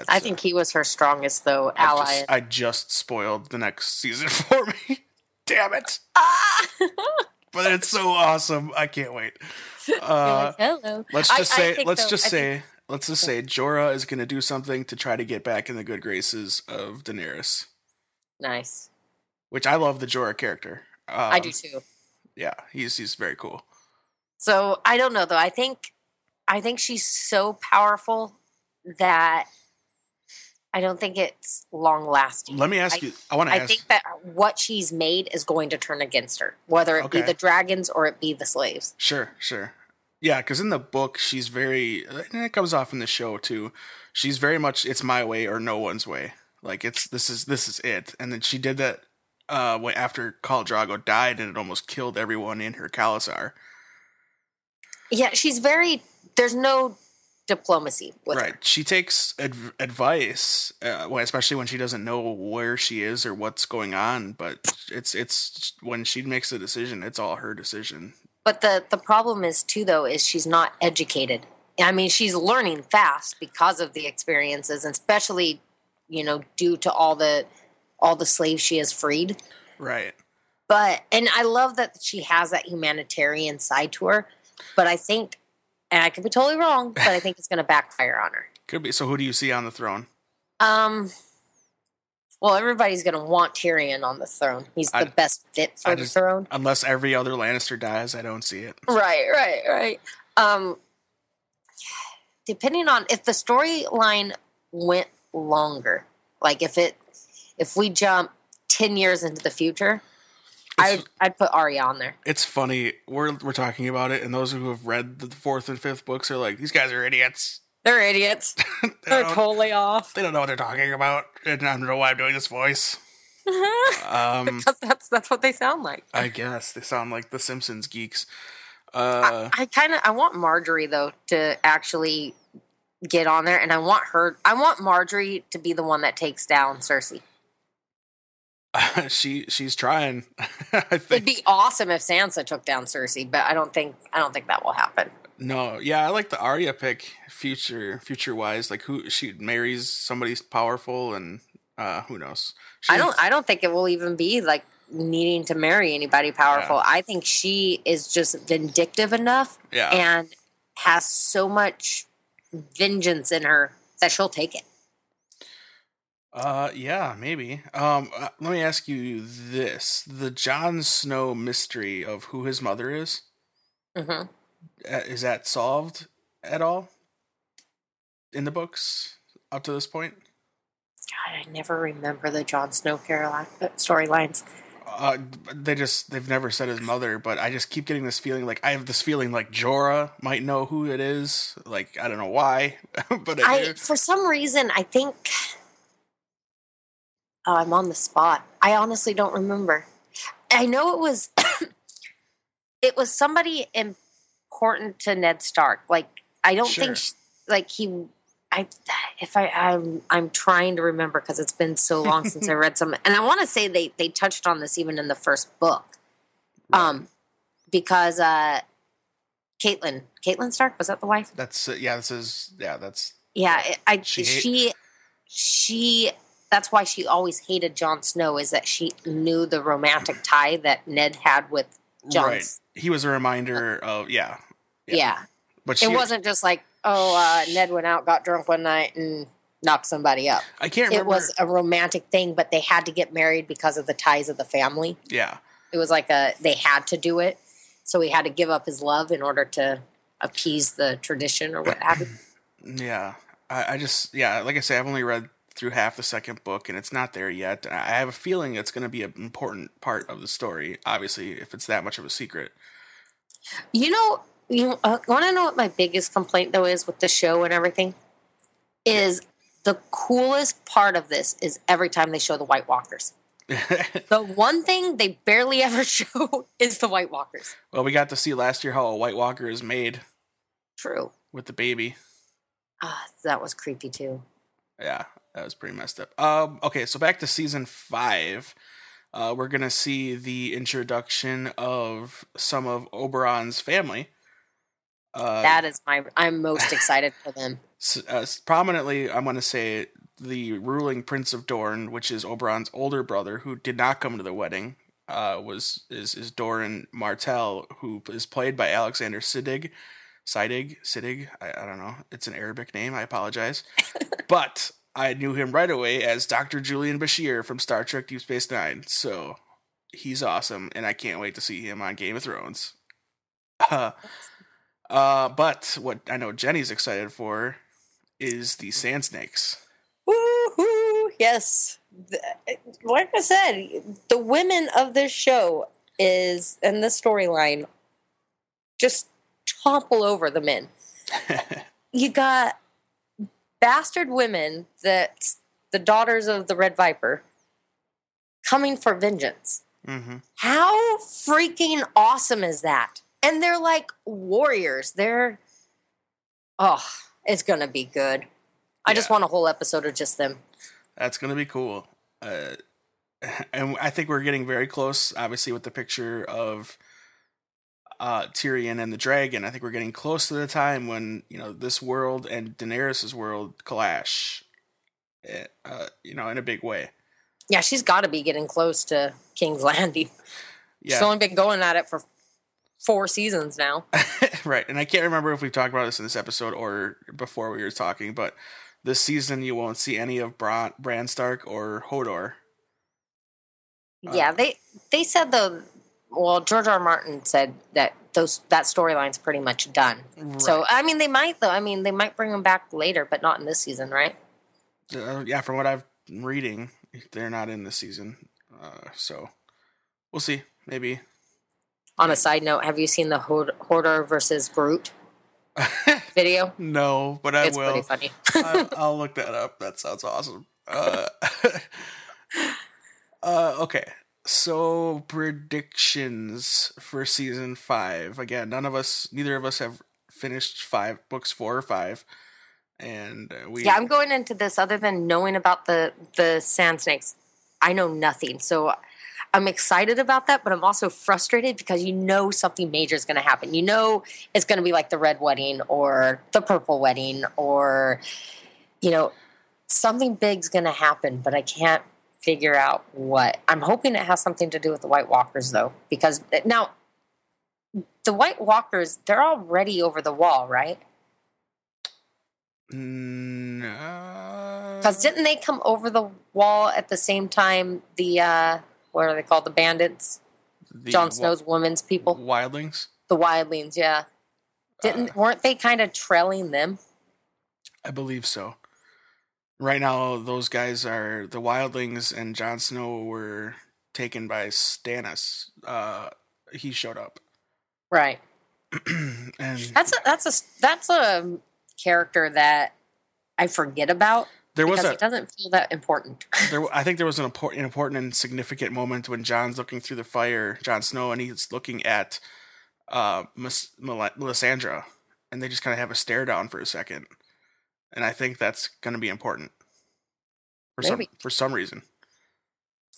I uh, think he was her strongest though I ally. just, I just spoiled the next season for me. Damn it. Ah! But it's so awesome. I can't wait. Uh, hello. let's just I say think let's so. just I say think- let's just say Jorah is going to do something to try to get back in the good graces of Daenerys, nice. which I love the Jorah character. Um, I do too. Yeah, he's he's very cool. So I don't know though. I think I think she's so powerful that I don't think it's long lasting. Let me ask I- you. I want to I ask. think that what she's made is going to turn against her, whether it Okay. be the dragons or it be the slaves. Sure, sure. Yeah, because in the book, she's very, and it comes off in the show too. She's very much, it's my way or no one's way. Like it's this is this is it. And then she did that uh when after Khal Drogo died, and it almost killed everyone in her Khalasar. Yeah, she's very. There's no diplomacy with right. her. She takes adv- advice, uh, well, especially when she doesn't know where she is or what's going on. But it's it's when she makes a decision, it's all her decision. But the the problem is too though is she's not educated. I mean, she's learning fast because of the experiences, and especially you know due to all the all the slaves she has freed. Right. But and I love that she has that humanitarian side to her. But I think, and I could be totally wrong, but I think it's going to backfire on her. Could be. So who do you see on the throne? Um. Well, everybody's going to want Tyrion on the throne. He's the I- best fit for I the just- throne. Unless every other Lannister dies, I don't see it. Right, right, right. Um, depending on if the storyline went longer, like if it, if we jump ten years into the future, I'd I'd put Arya on there. It's funny. We're we're talking about it, and those who have read the fourth and fifth books are like, these guys are idiots. They're idiots. they, They're totally off. they don't know what they're talking about, and I don't know why I'm doing this voice. Um, because that's that's what they sound like. I guess they sound like the Simpsons geeks. Uh, I kind of I want Margaery though to actually get on there, and I want her. I want Margaery to be the one that takes down Cersei. she she's trying. I It'd be awesome if Sansa took down Cersei, but I don't think I don't think that will happen. no, yeah, I like the Arya pick. Future future wise, like who she marries somebody powerful, and uh, who knows? I don't I don't think it will even be like needing to marry anybody powerful. Yeah. I think she is just vindictive enough Yeah. and has so much vengeance in her that she'll take it. Uh, yeah, maybe. Um, uh, let me ask you this: the Jon Snow mystery of who his mother is hmm uh, is that solved at all in the books up to this point? God, I never remember the Jon Snow uh, storylines. Uh, they just they've never said his mother, but I just keep getting this feeling like I have this feeling like Jorah might know who it is. Like I don't know why, but I, I for some reason I think oh, I'm on the spot. I honestly don't remember. I know it was it was somebody important to Ned Stark. Like I don't Sure. think sh like he I if I I'm I'm trying to remember because it's been so long since I read some and I want to say they they touched on this even in the first book. Um because uh Catelyn Catelyn Stark was that the wife? That's uh, yeah. This is yeah. That's Yeah, I I- She she she, that's why she always hated Jon Snow is that she knew the romantic tie that Ned had with Jon's. right. He was a reminder of yeah. Yeah. But she, It wasn't just like, oh, uh, Ned went out, got drunk one night and knocked somebody up. I can't It was a romantic thing, but they had to get married because of the ties of the family. yeah. It was like a they had to do it. So he had to give up his love in order to appease the tradition or what you. Yeah, I, I just yeah, like I say, I've only read through half the second book, and it's not there yet. I have a feeling it's going to be an important part of the story. Obviously, if it's that much of a secret. You know, you uh, want to know what my biggest complaint though is with the show and everything? Is the coolest part of this is every time they show the White Walkers. The one thing they barely ever show is the White Walkers. well, we got to see last year how a White Walker is made True. with the baby. Ah, that was creepy too. Yeah, that was pretty messed up. Um, okay, so back to season five. Uh, we're gonna see the introduction of some of Oberyn's family. Uh, that is my. I'm most excited for them. uh, prominently, I'm gonna say the ruling Prince of Dorne, which is Oberyn's older brother, who did not come to the wedding. Uh, was is is Doran Martell, who is played by Alexander Siddig. Siddig, Siddig, I, I don't know. It's an Arabic name. I apologize, but I knew him right away as Dr. Julian Bashir from Star Trek Deep Space Nine. So he's awesome, and I can't wait to see him on Game of Thrones. Uh, uh, but what I know Jenny's excited for is the Sand Snakes. Woohoo! Yes, The- like I said, the women of this show is and this storyline just topple over the men. You got bastard women that the daughters of the Red Viper coming for vengeance. hmm How freaking awesome is that? And they're like warriors. They're oh, it's gonna be good. I just want a whole episode of just them. That's gonna be cool. Uh, and I think we're getting very close. Obviously, with the picture of uh, Tyrion and the dragon, I think we're getting close to the time when you know this world and Daenerys's world clash. eh, Uh, you know, in a big way. Yeah, she's got to be getting close to King's Landing. She's only been going at it for four seasons now. right. And I can't remember if we've talked about this in this episode or before we were talking, but this season you won't see any of Bran, Bran Stark or Hodor. yeah, Uh, they they said the well, George R. R. Martin said that those that storyline's pretty much done. So I mean, they might though. I mean, they might bring them back later, but not in this season, right? Uh, yeah, from what I've been reading, they're not in this season. Uh, so we'll see. Maybe. On a side note, have you seen the Hodor versus Groot video? no, but I it's will. pretty funny. I, I'll look that up. That sounds awesome. Uh, uh, okay. So predictions for season five. Again, none of us, neither of us have finished five books, four or five, and we. yeah, I'm going into this other than knowing about the the sand snakes. I know nothing, so I'm excited about that, but I'm also frustrated because you know something major is going to happen. You know it's going to be like the red wedding or the purple wedding or you know something big's going to happen, but I can't figure out what. I'm hoping it has something to do with the White Walkers though, because now the White Walkers they're already over the wall, right? No. Because didn't they come over the wall at the same time? The uh, what are they called? The bandits, The Jon Snow's women's people, wildlings. the wildlings. Yeah, didn't Uh, weren't they kind of trailing them? I believe so. Right now, those guys are the wildlings, and Jon Snow were taken by Stannis. Uh, he showed up, Right. and That's a that's a that's a character that I forget about there was because a he doesn't feel that important. there. I think there was an important, an important and significant moment when Jon's looking through the fire, Jon Snow, and he's looking at uh, Mis- Mel- Melisandre, and they just kind of have a stare down for a second, and I think that's going to be important for Maybe. some for some reason.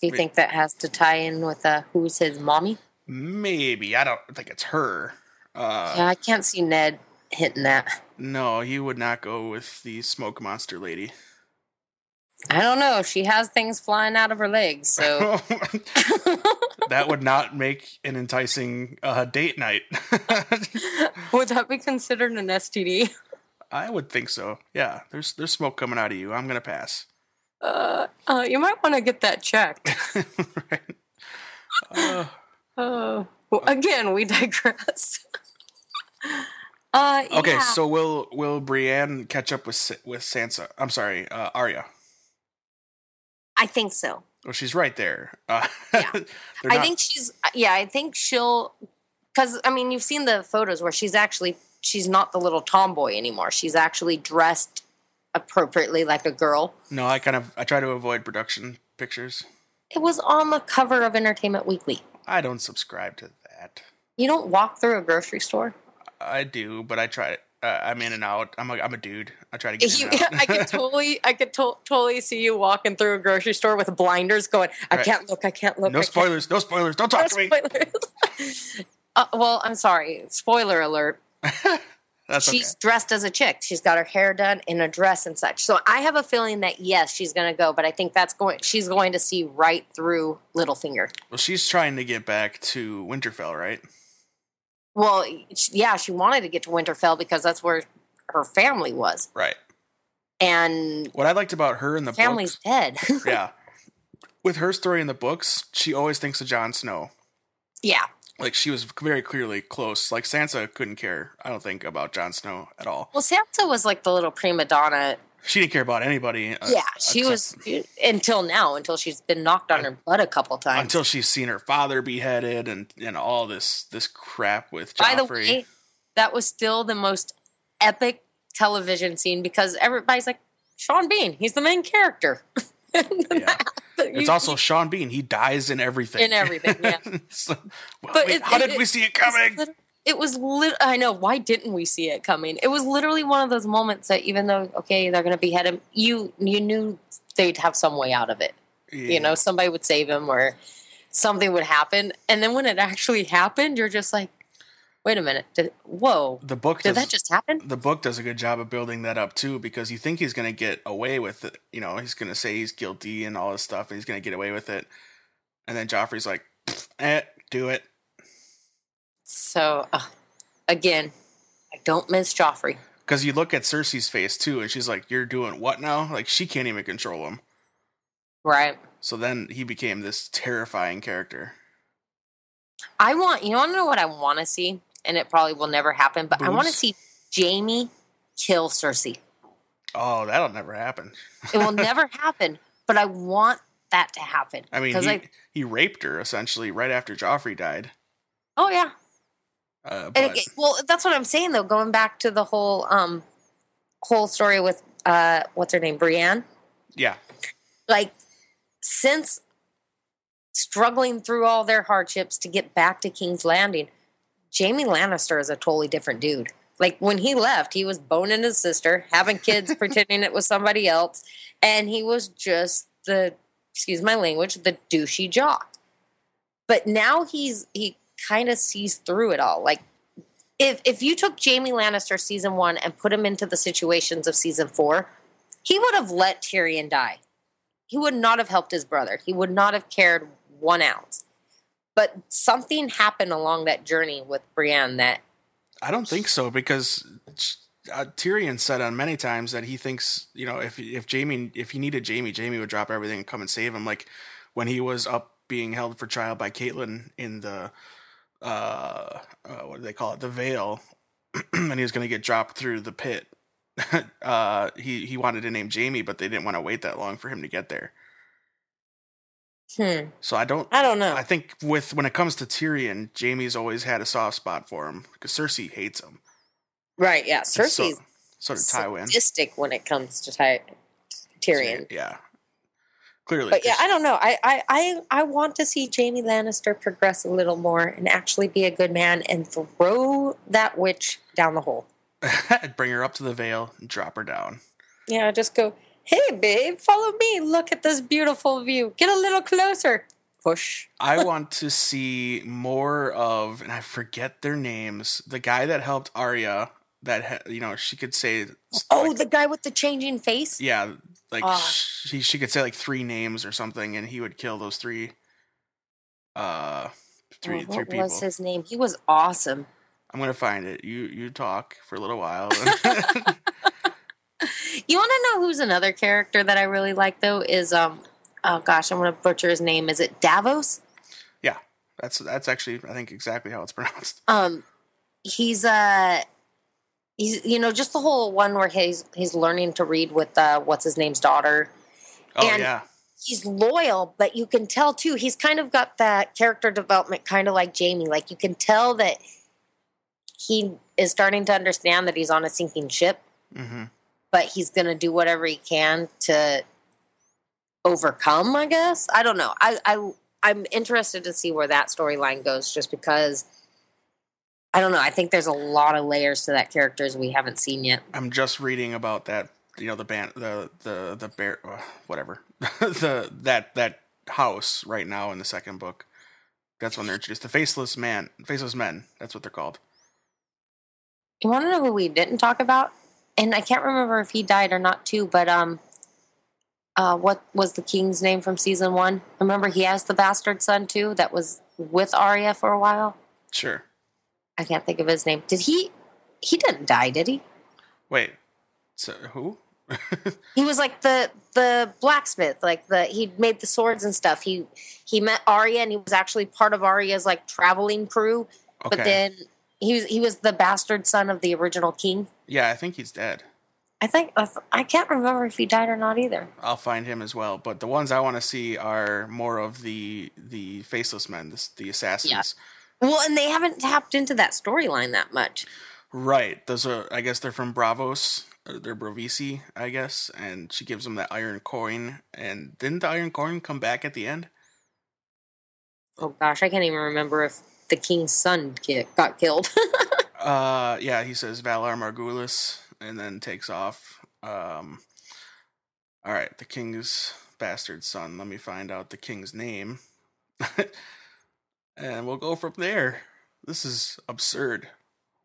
Do you Wait. think that has to tie in with uh, who's his mommy? Maybe I don't think it's her. Uh, yeah, I can't see Ned hitting that. No, he would not go with the smoke monster lady. I don't know. She has things flying out of her legs, so that would not make an enticing uh, date night. would that be considered an STD? I would think so. Yeah, there's there's smoke coming out of you. I'm gonna pass. Uh, uh, you might want to get that checked. right. Uh, Uh, well, again, we digress. uh, okay, yeah. so will will Brienne catch up with with Sansa? I'm sorry, uh, Arya. I think so. Well, she's right there. Uh, Yeah. I not- think she's. Yeah, I think she'll. Because I mean, you've seen the photos where she's actually she's not the little tomboy anymore. She's actually dressed appropriately like a girl. no. I kind of I try to avoid production pictures. It was on the cover of Entertainment Weekly. I don't subscribe to that. You don't walk through a grocery store. I do, but I try. Uh, I'm in and out. I'm a, I'm a dude. I try to get You. I could totally, I could to- totally see you walking through a grocery store with blinders, going, "I Right. can't look, I can't look." no I can't- spoilers. No spoilers. Don't No talk to me. spoilers. uh, well, I'm sorry. Spoiler alert. That's okay. she's dressed as a chick. She's got her hair done in a dress and such. So I have a feeling that yes, she's going to go, but I think that's going. She's going to see right through Littlefinger. Well, she's trying to get back to Winterfell, right? Well, yeah, she wanted to get to Winterfell because that's where her family was, Right. and What I liked about her in the family's books, dead. yeah, with her story in the books, she always thinks of Jon Snow. yeah, Like she was very clearly close. Like Sansa couldn't care. I don't think about Jon Snow at all. well, Sansa was like the little prima donna. She didn't care about anybody. uh, Yeah, she except- was until now, until she's been knocked on her butt a couple times. until she's seen her father beheaded and and all this this crap with By the way, that was still the most epic television scene because everybody's like, Sean Bean, he's the main character. Yeah. It's You- also Sean Bean. He dies in everything. In everything, yeah. So, well, But wait, it- how it- did we see it coming? It was lit- I know. Why didn't we see it coming? It was literally one of those moments that even though okay, they're going to behead him, you you knew they'd have some way out of it. You know, somebody would save him or something would happen. And then when it actually happened, you're just like, wait a minute, did, whoa, the book did does, that just happen? the book does a good job of building that up too because you think he's going to get away with it. You know, he's going to say he's guilty and all this stuff, and he's going to get away with it. And then Joffrey's like, "Eh, do it." So uh, again, I don't miss Joffrey. Because you look at Cersei's face too, and she's like, "You're doing what now?" Like she can't even control him. Right. So then he became this terrifying character. I want you want to know what I want to see, and it probably will never happen. But I want to see Jaime kill Cersei. Oh, that'll never happen. It will never happen, but I want that to happen. I mean, he, I, he raped her essentially right after Joffrey died. oh yeah, Uh, and but it, well, that's what I'm saying though. Going back to the whole um whole story with uh what's her name, Brienne. yeah, Like since struggling through all their hardships to get back to King's Landing, Jaime Lannister is a totally different dude. Like when he left, he was boning his sister, having kids, pretending it was somebody else, and he was just the excuse my language, the douchey jock. But now he's he kind of sees through it all. Like if if you took Jaime Lannister season one and put him into the situations of season four, he would have let Tyrion die. He would not have helped his brother. He would not have cared one ounce. But something happened along that journey with Brienne that I don't think so because uh, Tyrion said on many times that he thinks you know if if Jaime if he needed Jaime, Jaime would drop everything and come and save him. Like when he was up being held for trial by Catelyn in the uh, uh what do they call it the Vale, and he was going to get dropped through the pit. uh, he he wanted to name Jaime, but they didn't want to wait that long for him to get there. Hmm, So I don't I don't know. I think with when it comes to Tyrion, Jaime's always had a soft spot for him because Cersei hates him. right, yeah. So- Cersei's so did Tywin. sadistic when it comes to Ty- Tyrion. Yeah. Clearly. But yeah, I don't know. I, I, I, I want to see Jaime Lannister progress a little more and actually be a good man and throw that witch down the hole. Bring her up to the Vale and drop her down. Yeah, just go, hey, babe, follow me. Look at this beautiful view. Get a little closer. Push. I want to see more of, and I forget their names, the guy that helped Arya. That ha- you know, she could say, Oh, like- the guy with the changing face? yeah, like Ah. she she could say like three names or something, and he would kill those three. Uh, three three what people. was his name? He was awesome. I'm gonna find it. You you talk for a little while. You want to know who's another character that I really like though? Is um, oh gosh, I'm gonna butcher his name. Is it Davos? yeah, that's that's actually I think exactly how it's pronounced. Um, he's uh, he's you know just the whole one where he's he's learning to read with uh, what's his name's daughter. Oh And- yeah, He's loyal, but you can tell too. He's kind of got that character development, kind of like Jaime. Like you can tell that he is starting to understand that he's on a sinking ship. hmm but he's going to do whatever he can to overcome i guess i don't know i i i'm interested to see where that storyline goes just because I don't know. I think there's a lot of layers to that characters we haven't seen yet. I'm just reading about that. You know, the band, the the the bear, uh, whatever, the that that house right now in the second book. That's when they're introduced. The faceless man, faceless men. That's what they're called. You want to know who we didn't talk about? And I can't remember if he died or not too. But um, uh, what was the king's name from season one? Remember, he has the bastard son too. That was with Arya for a while. Sure. I can't think of his name. Did he? He didn't die, did he? Wait. So who? he was like the the blacksmith, like the he made the swords and stuff. He he met Arya and he was actually part of Arya's like traveling crew. Okay. But then he was he was the bastard son of the original king. yeah, I think he's dead. I think I can't remember if he died or not either. I'll find him as well. But the ones I want to see are more of the the faceless men, the, the assassins. Well, and they haven't tapped into that storyline that much. Right. Those are. I guess they're from Braavos. uh, They're Braavosi, I guess, and she gives them that iron coin. And didn't the iron coin come back at the end? Oh gosh, I can't even remember if the king's son got killed. Uh, yeah. He says Valar Morghulis, and then takes off. Um. All right, the king's bastard son. Let me find out the king's name, and we'll go from there. This is absurd.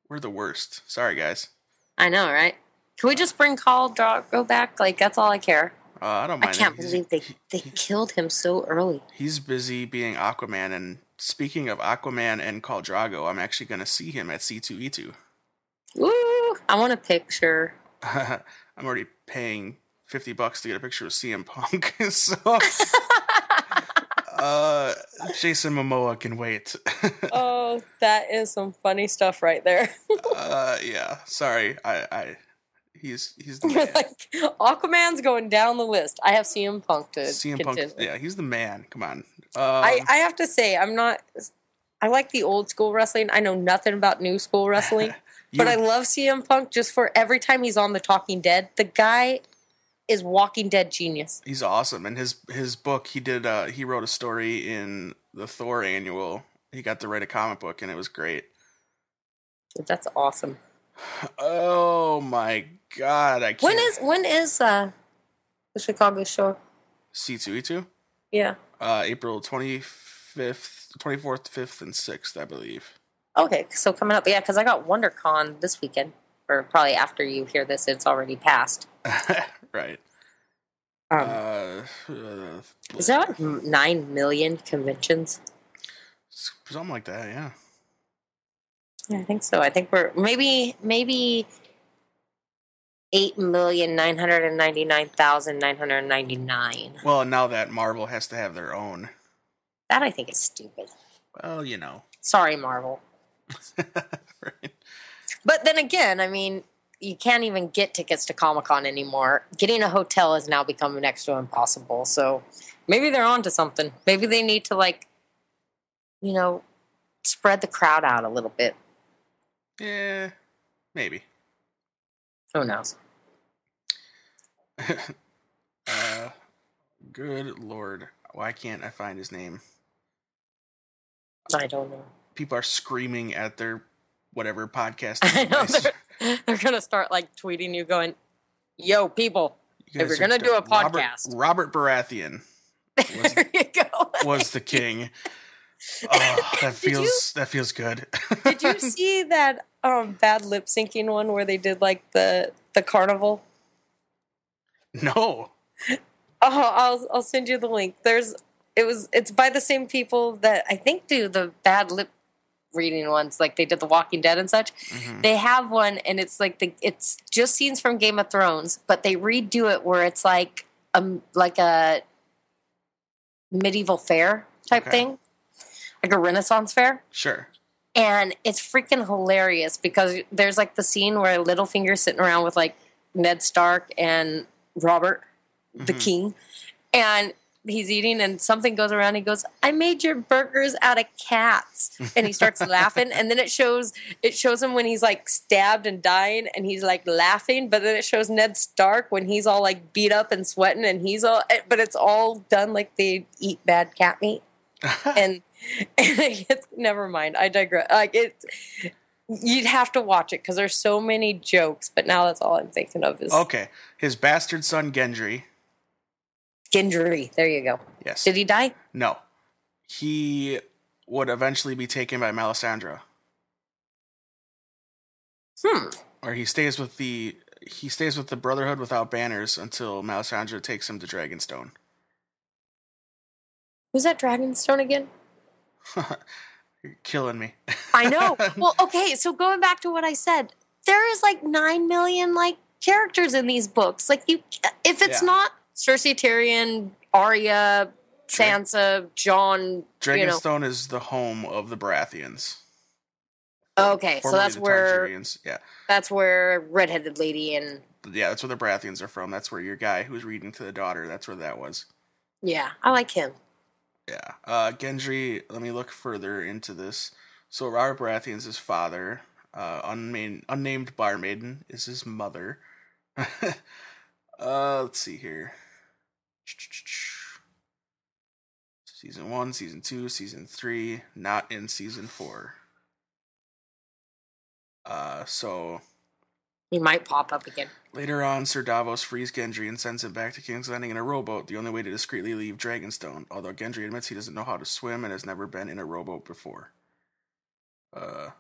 We're the worst. Sorry, guys. I know, right? Can we just bring Khal Drogo back? Like that's all I care. Uh, I don't I can't. Believe they they he- killed him so early. he's busy being Aquaman. And speaking of Aquaman and Khal Drogo, I'm actually going to see him at C2E2. Woo! I want a picture. I'm already paying 50 bucks to get a picture of CM Punk. so, uh, Jason Momoa can wait. oh, that is some funny stuff right there. uh, yeah, sorry. I, I, he's, he's the man. like Aquaman's going down the list. I have CM Punk to CM Punk, yeah, he's the man. Come on. Um, I, I have to say, I'm not. I like the old school wrestling. I know nothing about new school wrestling, but I love CM Punk just for every time he's on The Talking Dead. The guy is Walking Dead genius. he's awesome and his his book he did uh he wrote a story in the thor annual he got to write a comic book and it was great That's awesome. Oh my god i can't When is when is uh the Chicago show? c2e2 Yeah. uh april 25th 24th 5th and 6th i believe Okay, so coming up, yeah, because I got WonderCon this weekend, or probably after you hear this, it's already passed. right Um, uh, uh is that like nine million conventions? something like that yeah Yeah, I think so. I think we're maybe maybe eight million nine hundred and ninety nine thousand nine hundred ninety nine. well now that marvel has to have their own That I think is stupid. well you know Sorry, Marvel. right But then again, I mean, you can't even get tickets to Comic Con anymore. Getting a hotel has now become next to impossible. So maybe they're onto something. Maybe they need to like, you know, spread the crowd out a little bit. Yeah maybe Who knows? uh, good lord, why can't I find his name? I don't know. People are screaming at their whatever podcast. I know they're, they're gonna start like tweeting you, going, "Yo, people, You if you're gonna do a Robert- podcast. Robert, Baratheon Was- there you go." was the king. Oh, that Did you- feels that feels good. Did you see that um, bad lip syncing one where they did like the the carnival? no. Oh, I'll I'll send you the link. There's it was it's by the same people that I think do the bad lip reading ones, like they did The Walking Dead and such. Mhm. They have one, and it's like the it's just scenes from Game of Thrones, but they redo it where it's like um like a medieval fair type Okay. thing, like a Renaissance fair. Sure. and it's freaking hilarious because there's like the scene where Littlefinger's sitting around with like Ned Stark and Robert, the Mhm. king, and he's eating and something goes around. He goes, "I made your burgers out of cats," and he starts laughing. And then it shows it shows him when he's like stabbed and dying, and he's like laughing. But then it shows Ned Stark when he's all like beat up and sweating, and he's all. But it's all done like they eat bad cat meat and, and it's, never mind. I digress. Like it, You'd have to watch it because there's so many jokes, but now that's all I'm thinking of is Okay, his bastard son Gendry. Gendry. There you go. Yes. Did he die? No, he would eventually be taken by Melisandre, Hmm. or he stays with the he stays with the Brotherhood without banners until Melisandre takes him to Dragonstone. Who's that Dragonstone again? You're killing me. I know. well, okay, so going back to what I said, there is like nine million like characters in these books. Like you, if it's Yeah. not Cersei, Tyrion, Arya, Sansa, Jon, you know. Dragonstone is the home of the Baratheons. Okay, so that's where Targaryens. Yeah, that's where redheaded lady and yeah, that's where the Baratheons are from. That's where your guy who's reading to the daughter. That's where that was. yeah, I like him. Yeah. Uh, Gendry, let me look further into this. So Robert Baratheon's his father. Uh, unnamed, unnamed Barmaiden is his mother. uh, let's see here. Season 1, Season 2, Season 3, not in Season 4. Uh, so He might pop up again. Later on, Sir Davos frees Gendry and sends him back to King's Landing in a rowboat, the only way to discreetly leave Dragonstone, although Gendry admits he doesn't know how to swim and has never been in a rowboat before. Uh,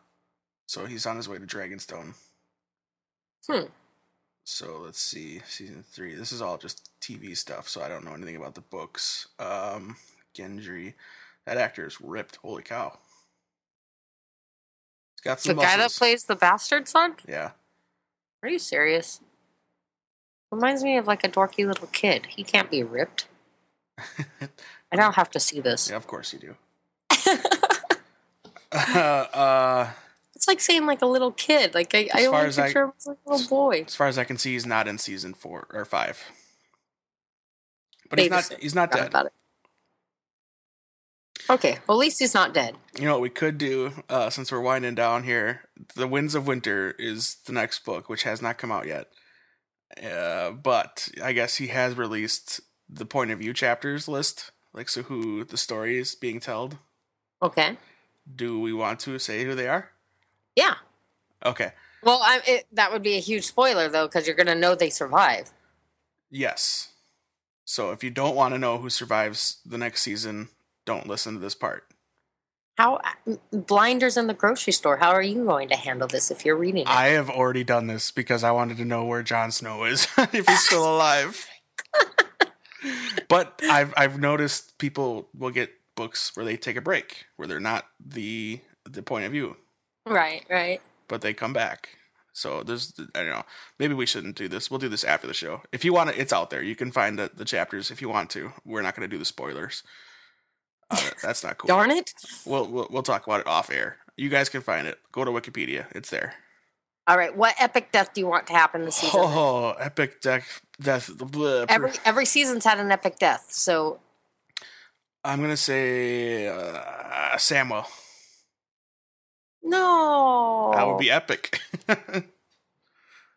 so he's on his way to Dragonstone. Hmm. So let's see, season three. This is all just TV stuff, so I don't know anything about the books. Um, Gendry, that actor is ripped. Holy cow! He's got The some guy that plays the bastard son? yeah, Are you serious? Reminds me of like a dorky little kid. He can't be ripped. I don't have to see this. yeah, of course you do. uh, It's like saying like a little kid. Like I, I only as I- picture him as like a little boy. as far as I can see, he's not in season four or five. But he's not. He's not dead. Okay, well at least he's not dead. You know what we could do, uh, since we're winding down here. The Winds of Winter is the next book, which has not come out yet. Uh, but I guess he has released the point of view chapters list, like so who the story is being told. Okay. Do we want to say who they are? Yeah. Okay. Well, I, it, that would be a huge spoiler though, because you're gonna know they survive. Yes. So if you don't want to know who survives the next season, don't listen to this part. How uh, blinders in the grocery store? How are you going to handle this if you're reading it? I have already done this because I wanted to know where Jon Snow is if he's still alive. Oh but I've I've noticed people will get books where they take a break, where they're not the the point of view, right, right. but they come back. So there's I don't know. Maybe we shouldn't do this. We'll do this after the show. If you want it, it's out there. You can find the, the chapters if you want to. We're not going to do the spoilers. Uh, that's not cool. Darn it! We'll, we'll we'll talk about it off air. You guys can find it. Go to Wikipedia. It's there. All right, what epic death do you want to happen this season? Oh, epic death. death bleh, Every every season's had an epic death, so I'm gonna say uh, Samuel. no, That would be epic. that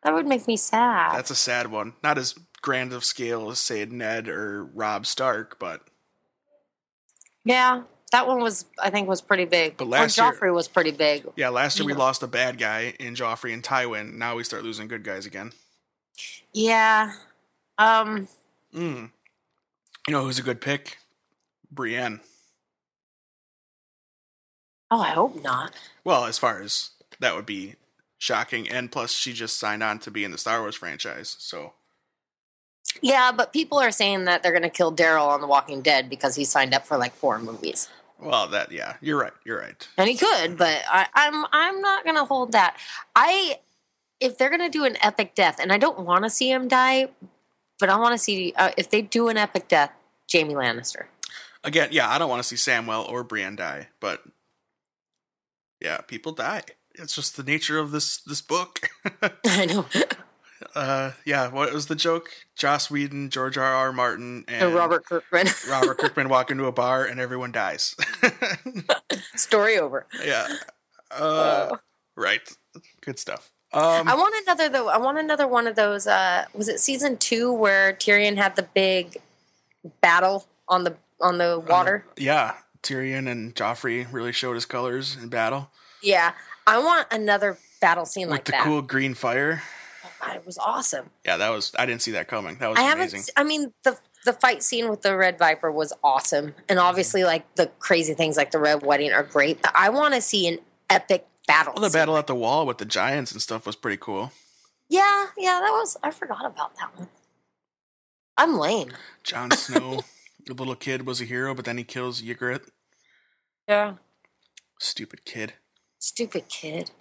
would make me sad. That's a sad one. Not as grand of scale as say Ned or Robb Stark, but yeah, that one was I think was pretty big. But Or last year- Joffrey was pretty big. yeah. Last year we lost a bad guy in Joffrey and Tywin. Now we start losing good guys again. Yeah. Um. Mm. You know who's a good pick? Brienne. Oh, I hope not. Well, as far as that would be shocking, and plus she just signed on to be in the Star Wars franchise, so Yeah, but people are saying that they're going to kill Daryl on The Walking Dead because he signed up for like four movies, well, that yeah, you're right, you're right. and he could, but I, I'm I'm not going to hold that. I if they're going to do an epic death, and I don't want to see him die, but I want to see uh, if they do an epic death, Jaime Lannister. Again, yeah, I don't want to see Samwell or Brienne die, but yeah, people die. It's just the nature of this this book. I know. Uh, yeah, what was the joke? Joss Whedon, George R. R. Martin, and And Robert Kirkman. Robert Kirkman walk into a bar and everyone dies. Story over. yeah, uh, right. Good stuff. Um, I want another though. I want another one of those. Uh, was it season two where Tyrion had the big battle on the on the water? yeah, Tyrion and Joffrey really showed his colors in battle. Yeah, I want another battle scene with like the that. cool green fire. God, it was awesome. Yeah, that was. I didn't see that coming. That was I haven't. amazing. I mean, the the fight scene with the Red Viper was awesome, and obviously, like the crazy things like the Red Wedding are great. But I want to see an epic battle. Well, the battle at the wall with the giants and stuff was pretty cool. Yeah, yeah, that was. I forgot about that one. I'm lame. Jon Snow, the little kid, was a hero, but then he kills Ygritte. Yeah, Stupid kid. stupid kid.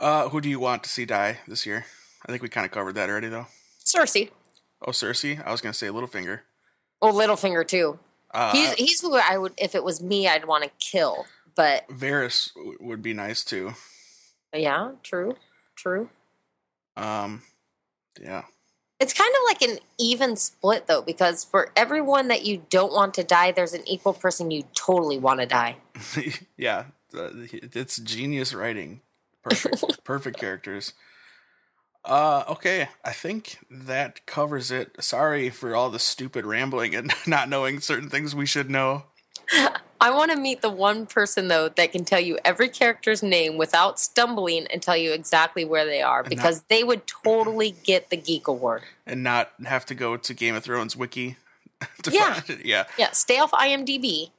Uh, who do you want to see die this year? I think we kind of covered that already, though. Cersei. Oh, Cersei. I was gonna say Littlefinger. Oh, Littlefinger too. Uh, He's he's who I would if it was me I'd want to kill. But Varys w- would be nice too. yeah, true, true. Um, yeah. It's kind of like an even split though, because for everyone that you don't want to die, there's an equal person you totally want to die. yeah, it's genius writing. Perfect, perfect characters. Uh, okay, I think that covers it. Sorry for all the stupid rambling and not knowing certain things we should know. I want to meet the one person though that can tell you every character's name without stumbling and tell you exactly where they are not- because they would totally get the geek award. and not have to go to Game of Thrones wiki. to Yeah. find it. yeah. Yeah, stay off IMDb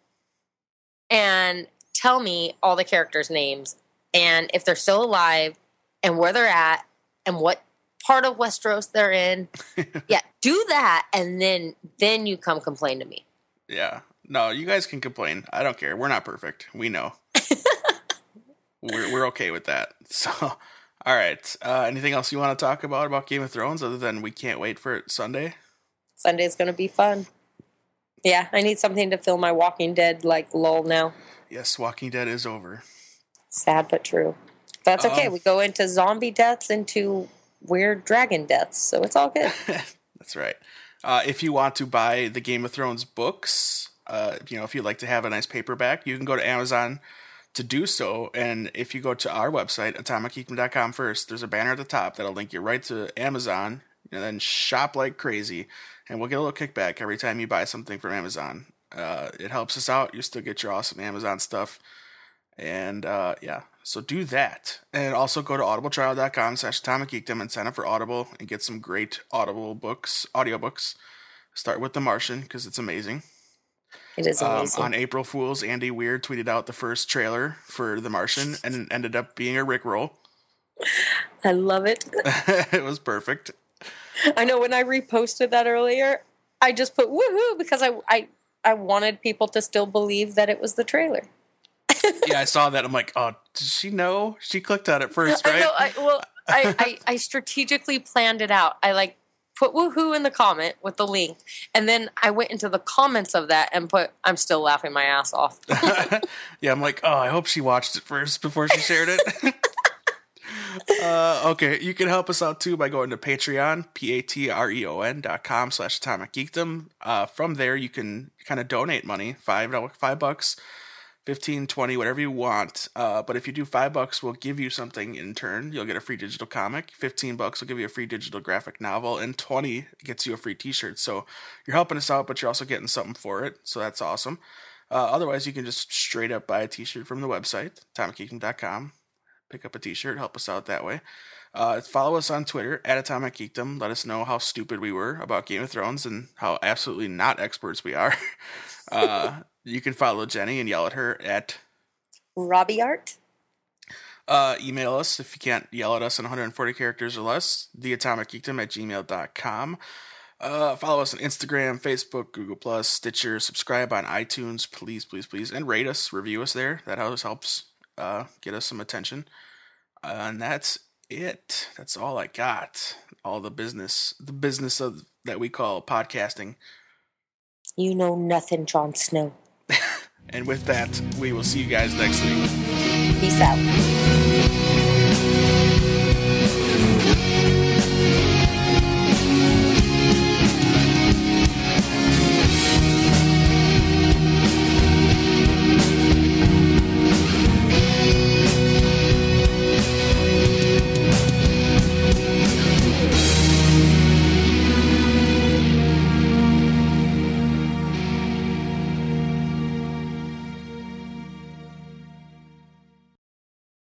and tell me all the characters' names and if they're still alive and where they're at and what part of Westeros they're in. yeah, do that and then then you come complain to me. Yeah. No, you guys can complain. I don't care. We're not perfect. We know. we're we're okay with that. So, all right. Uh, anything else you want to talk about about Game of Thrones other than we can't wait for it Sunday? Sunday's going to be fun. Yeah, I need something to fill my Walking Dead like lull now. Yes, Walking Dead is over. Sad but true. That's okay. Um, we go into zombie deaths into weird dragon deaths, so it's all good. That's right. Uh, if you want to buy the Game of Thrones books, uh, you know, if you'd like to have a nice paperback, you can go to Amazon to do so. And if you go to our website, atomicgeekdom.com first, there's a banner at the top that'll link you right to Amazon and then shop like crazy. And we'll get a little kickback every time you buy something from Amazon. Uh, it helps us out. You still get your awesome Amazon stuff. And uh, yeah, so do that. And also go to audibletrial.com slash atomicgeekdom and sign up for Audible and get some great Audible books, audiobooks. Start with The Martian because it's amazing. It is Um, on April Fool's, Andy Weir tweeted out the first trailer for The Martian and it ended up being a Rickroll. I love it. it was perfect. I know when I reposted that earlier, I just put woohoo because I I I wanted people to still believe that it was the trailer. Yeah, I saw that. I'm like, oh, did she know? She clicked on it first, I right? know. I, well, I, I I strategically planned it out. I like put woohoo in the comment with the link, and then I went into the comments of that and put I'm still laughing my ass off. yeah, I'm like, oh, I hope she watched it first before she shared it. uh, okay, you can help us out too by going to Patreon, P-A-T-R-E-O-N dot com slash atomic geekdom. Uh, from there, you can kind of donate money, five five bucks, 15, 20, whatever you want. Uh, but if you do five bucks, we'll give you something in turn. You'll get a free digital comic. 15 bucks will give you a free digital graphic novel. And 20 gets you a free t-shirt. So you're helping us out, but you're also getting something for it. So that's awesome. Uh, otherwise, you can just straight up buy a t-shirt from the website, atomicgeekdom.com. Pick up a t-shirt, help us out that way. Uh, follow us on Twitter at Atomic Geekdom. Let us know how stupid we were about Game of Thrones and how absolutely not experts we are. uh, you can follow Jenny and yell at her at Robbie Art. uh, email us if you can't yell at us in 140 characters or less, theatomicgeekdom at gmail.com. Uh, follow us on Instagram, Facebook, Google Plus, Stitcher. Subscribe on iTunes, please, please, please, and rate us, review us there. That always helps uh, get us some attention. Uh, and that's it. That's all I got. All the business, the business of that we call podcasting. You know nothing, Jon Snow. And with that, we will see you guys next week. Peace out.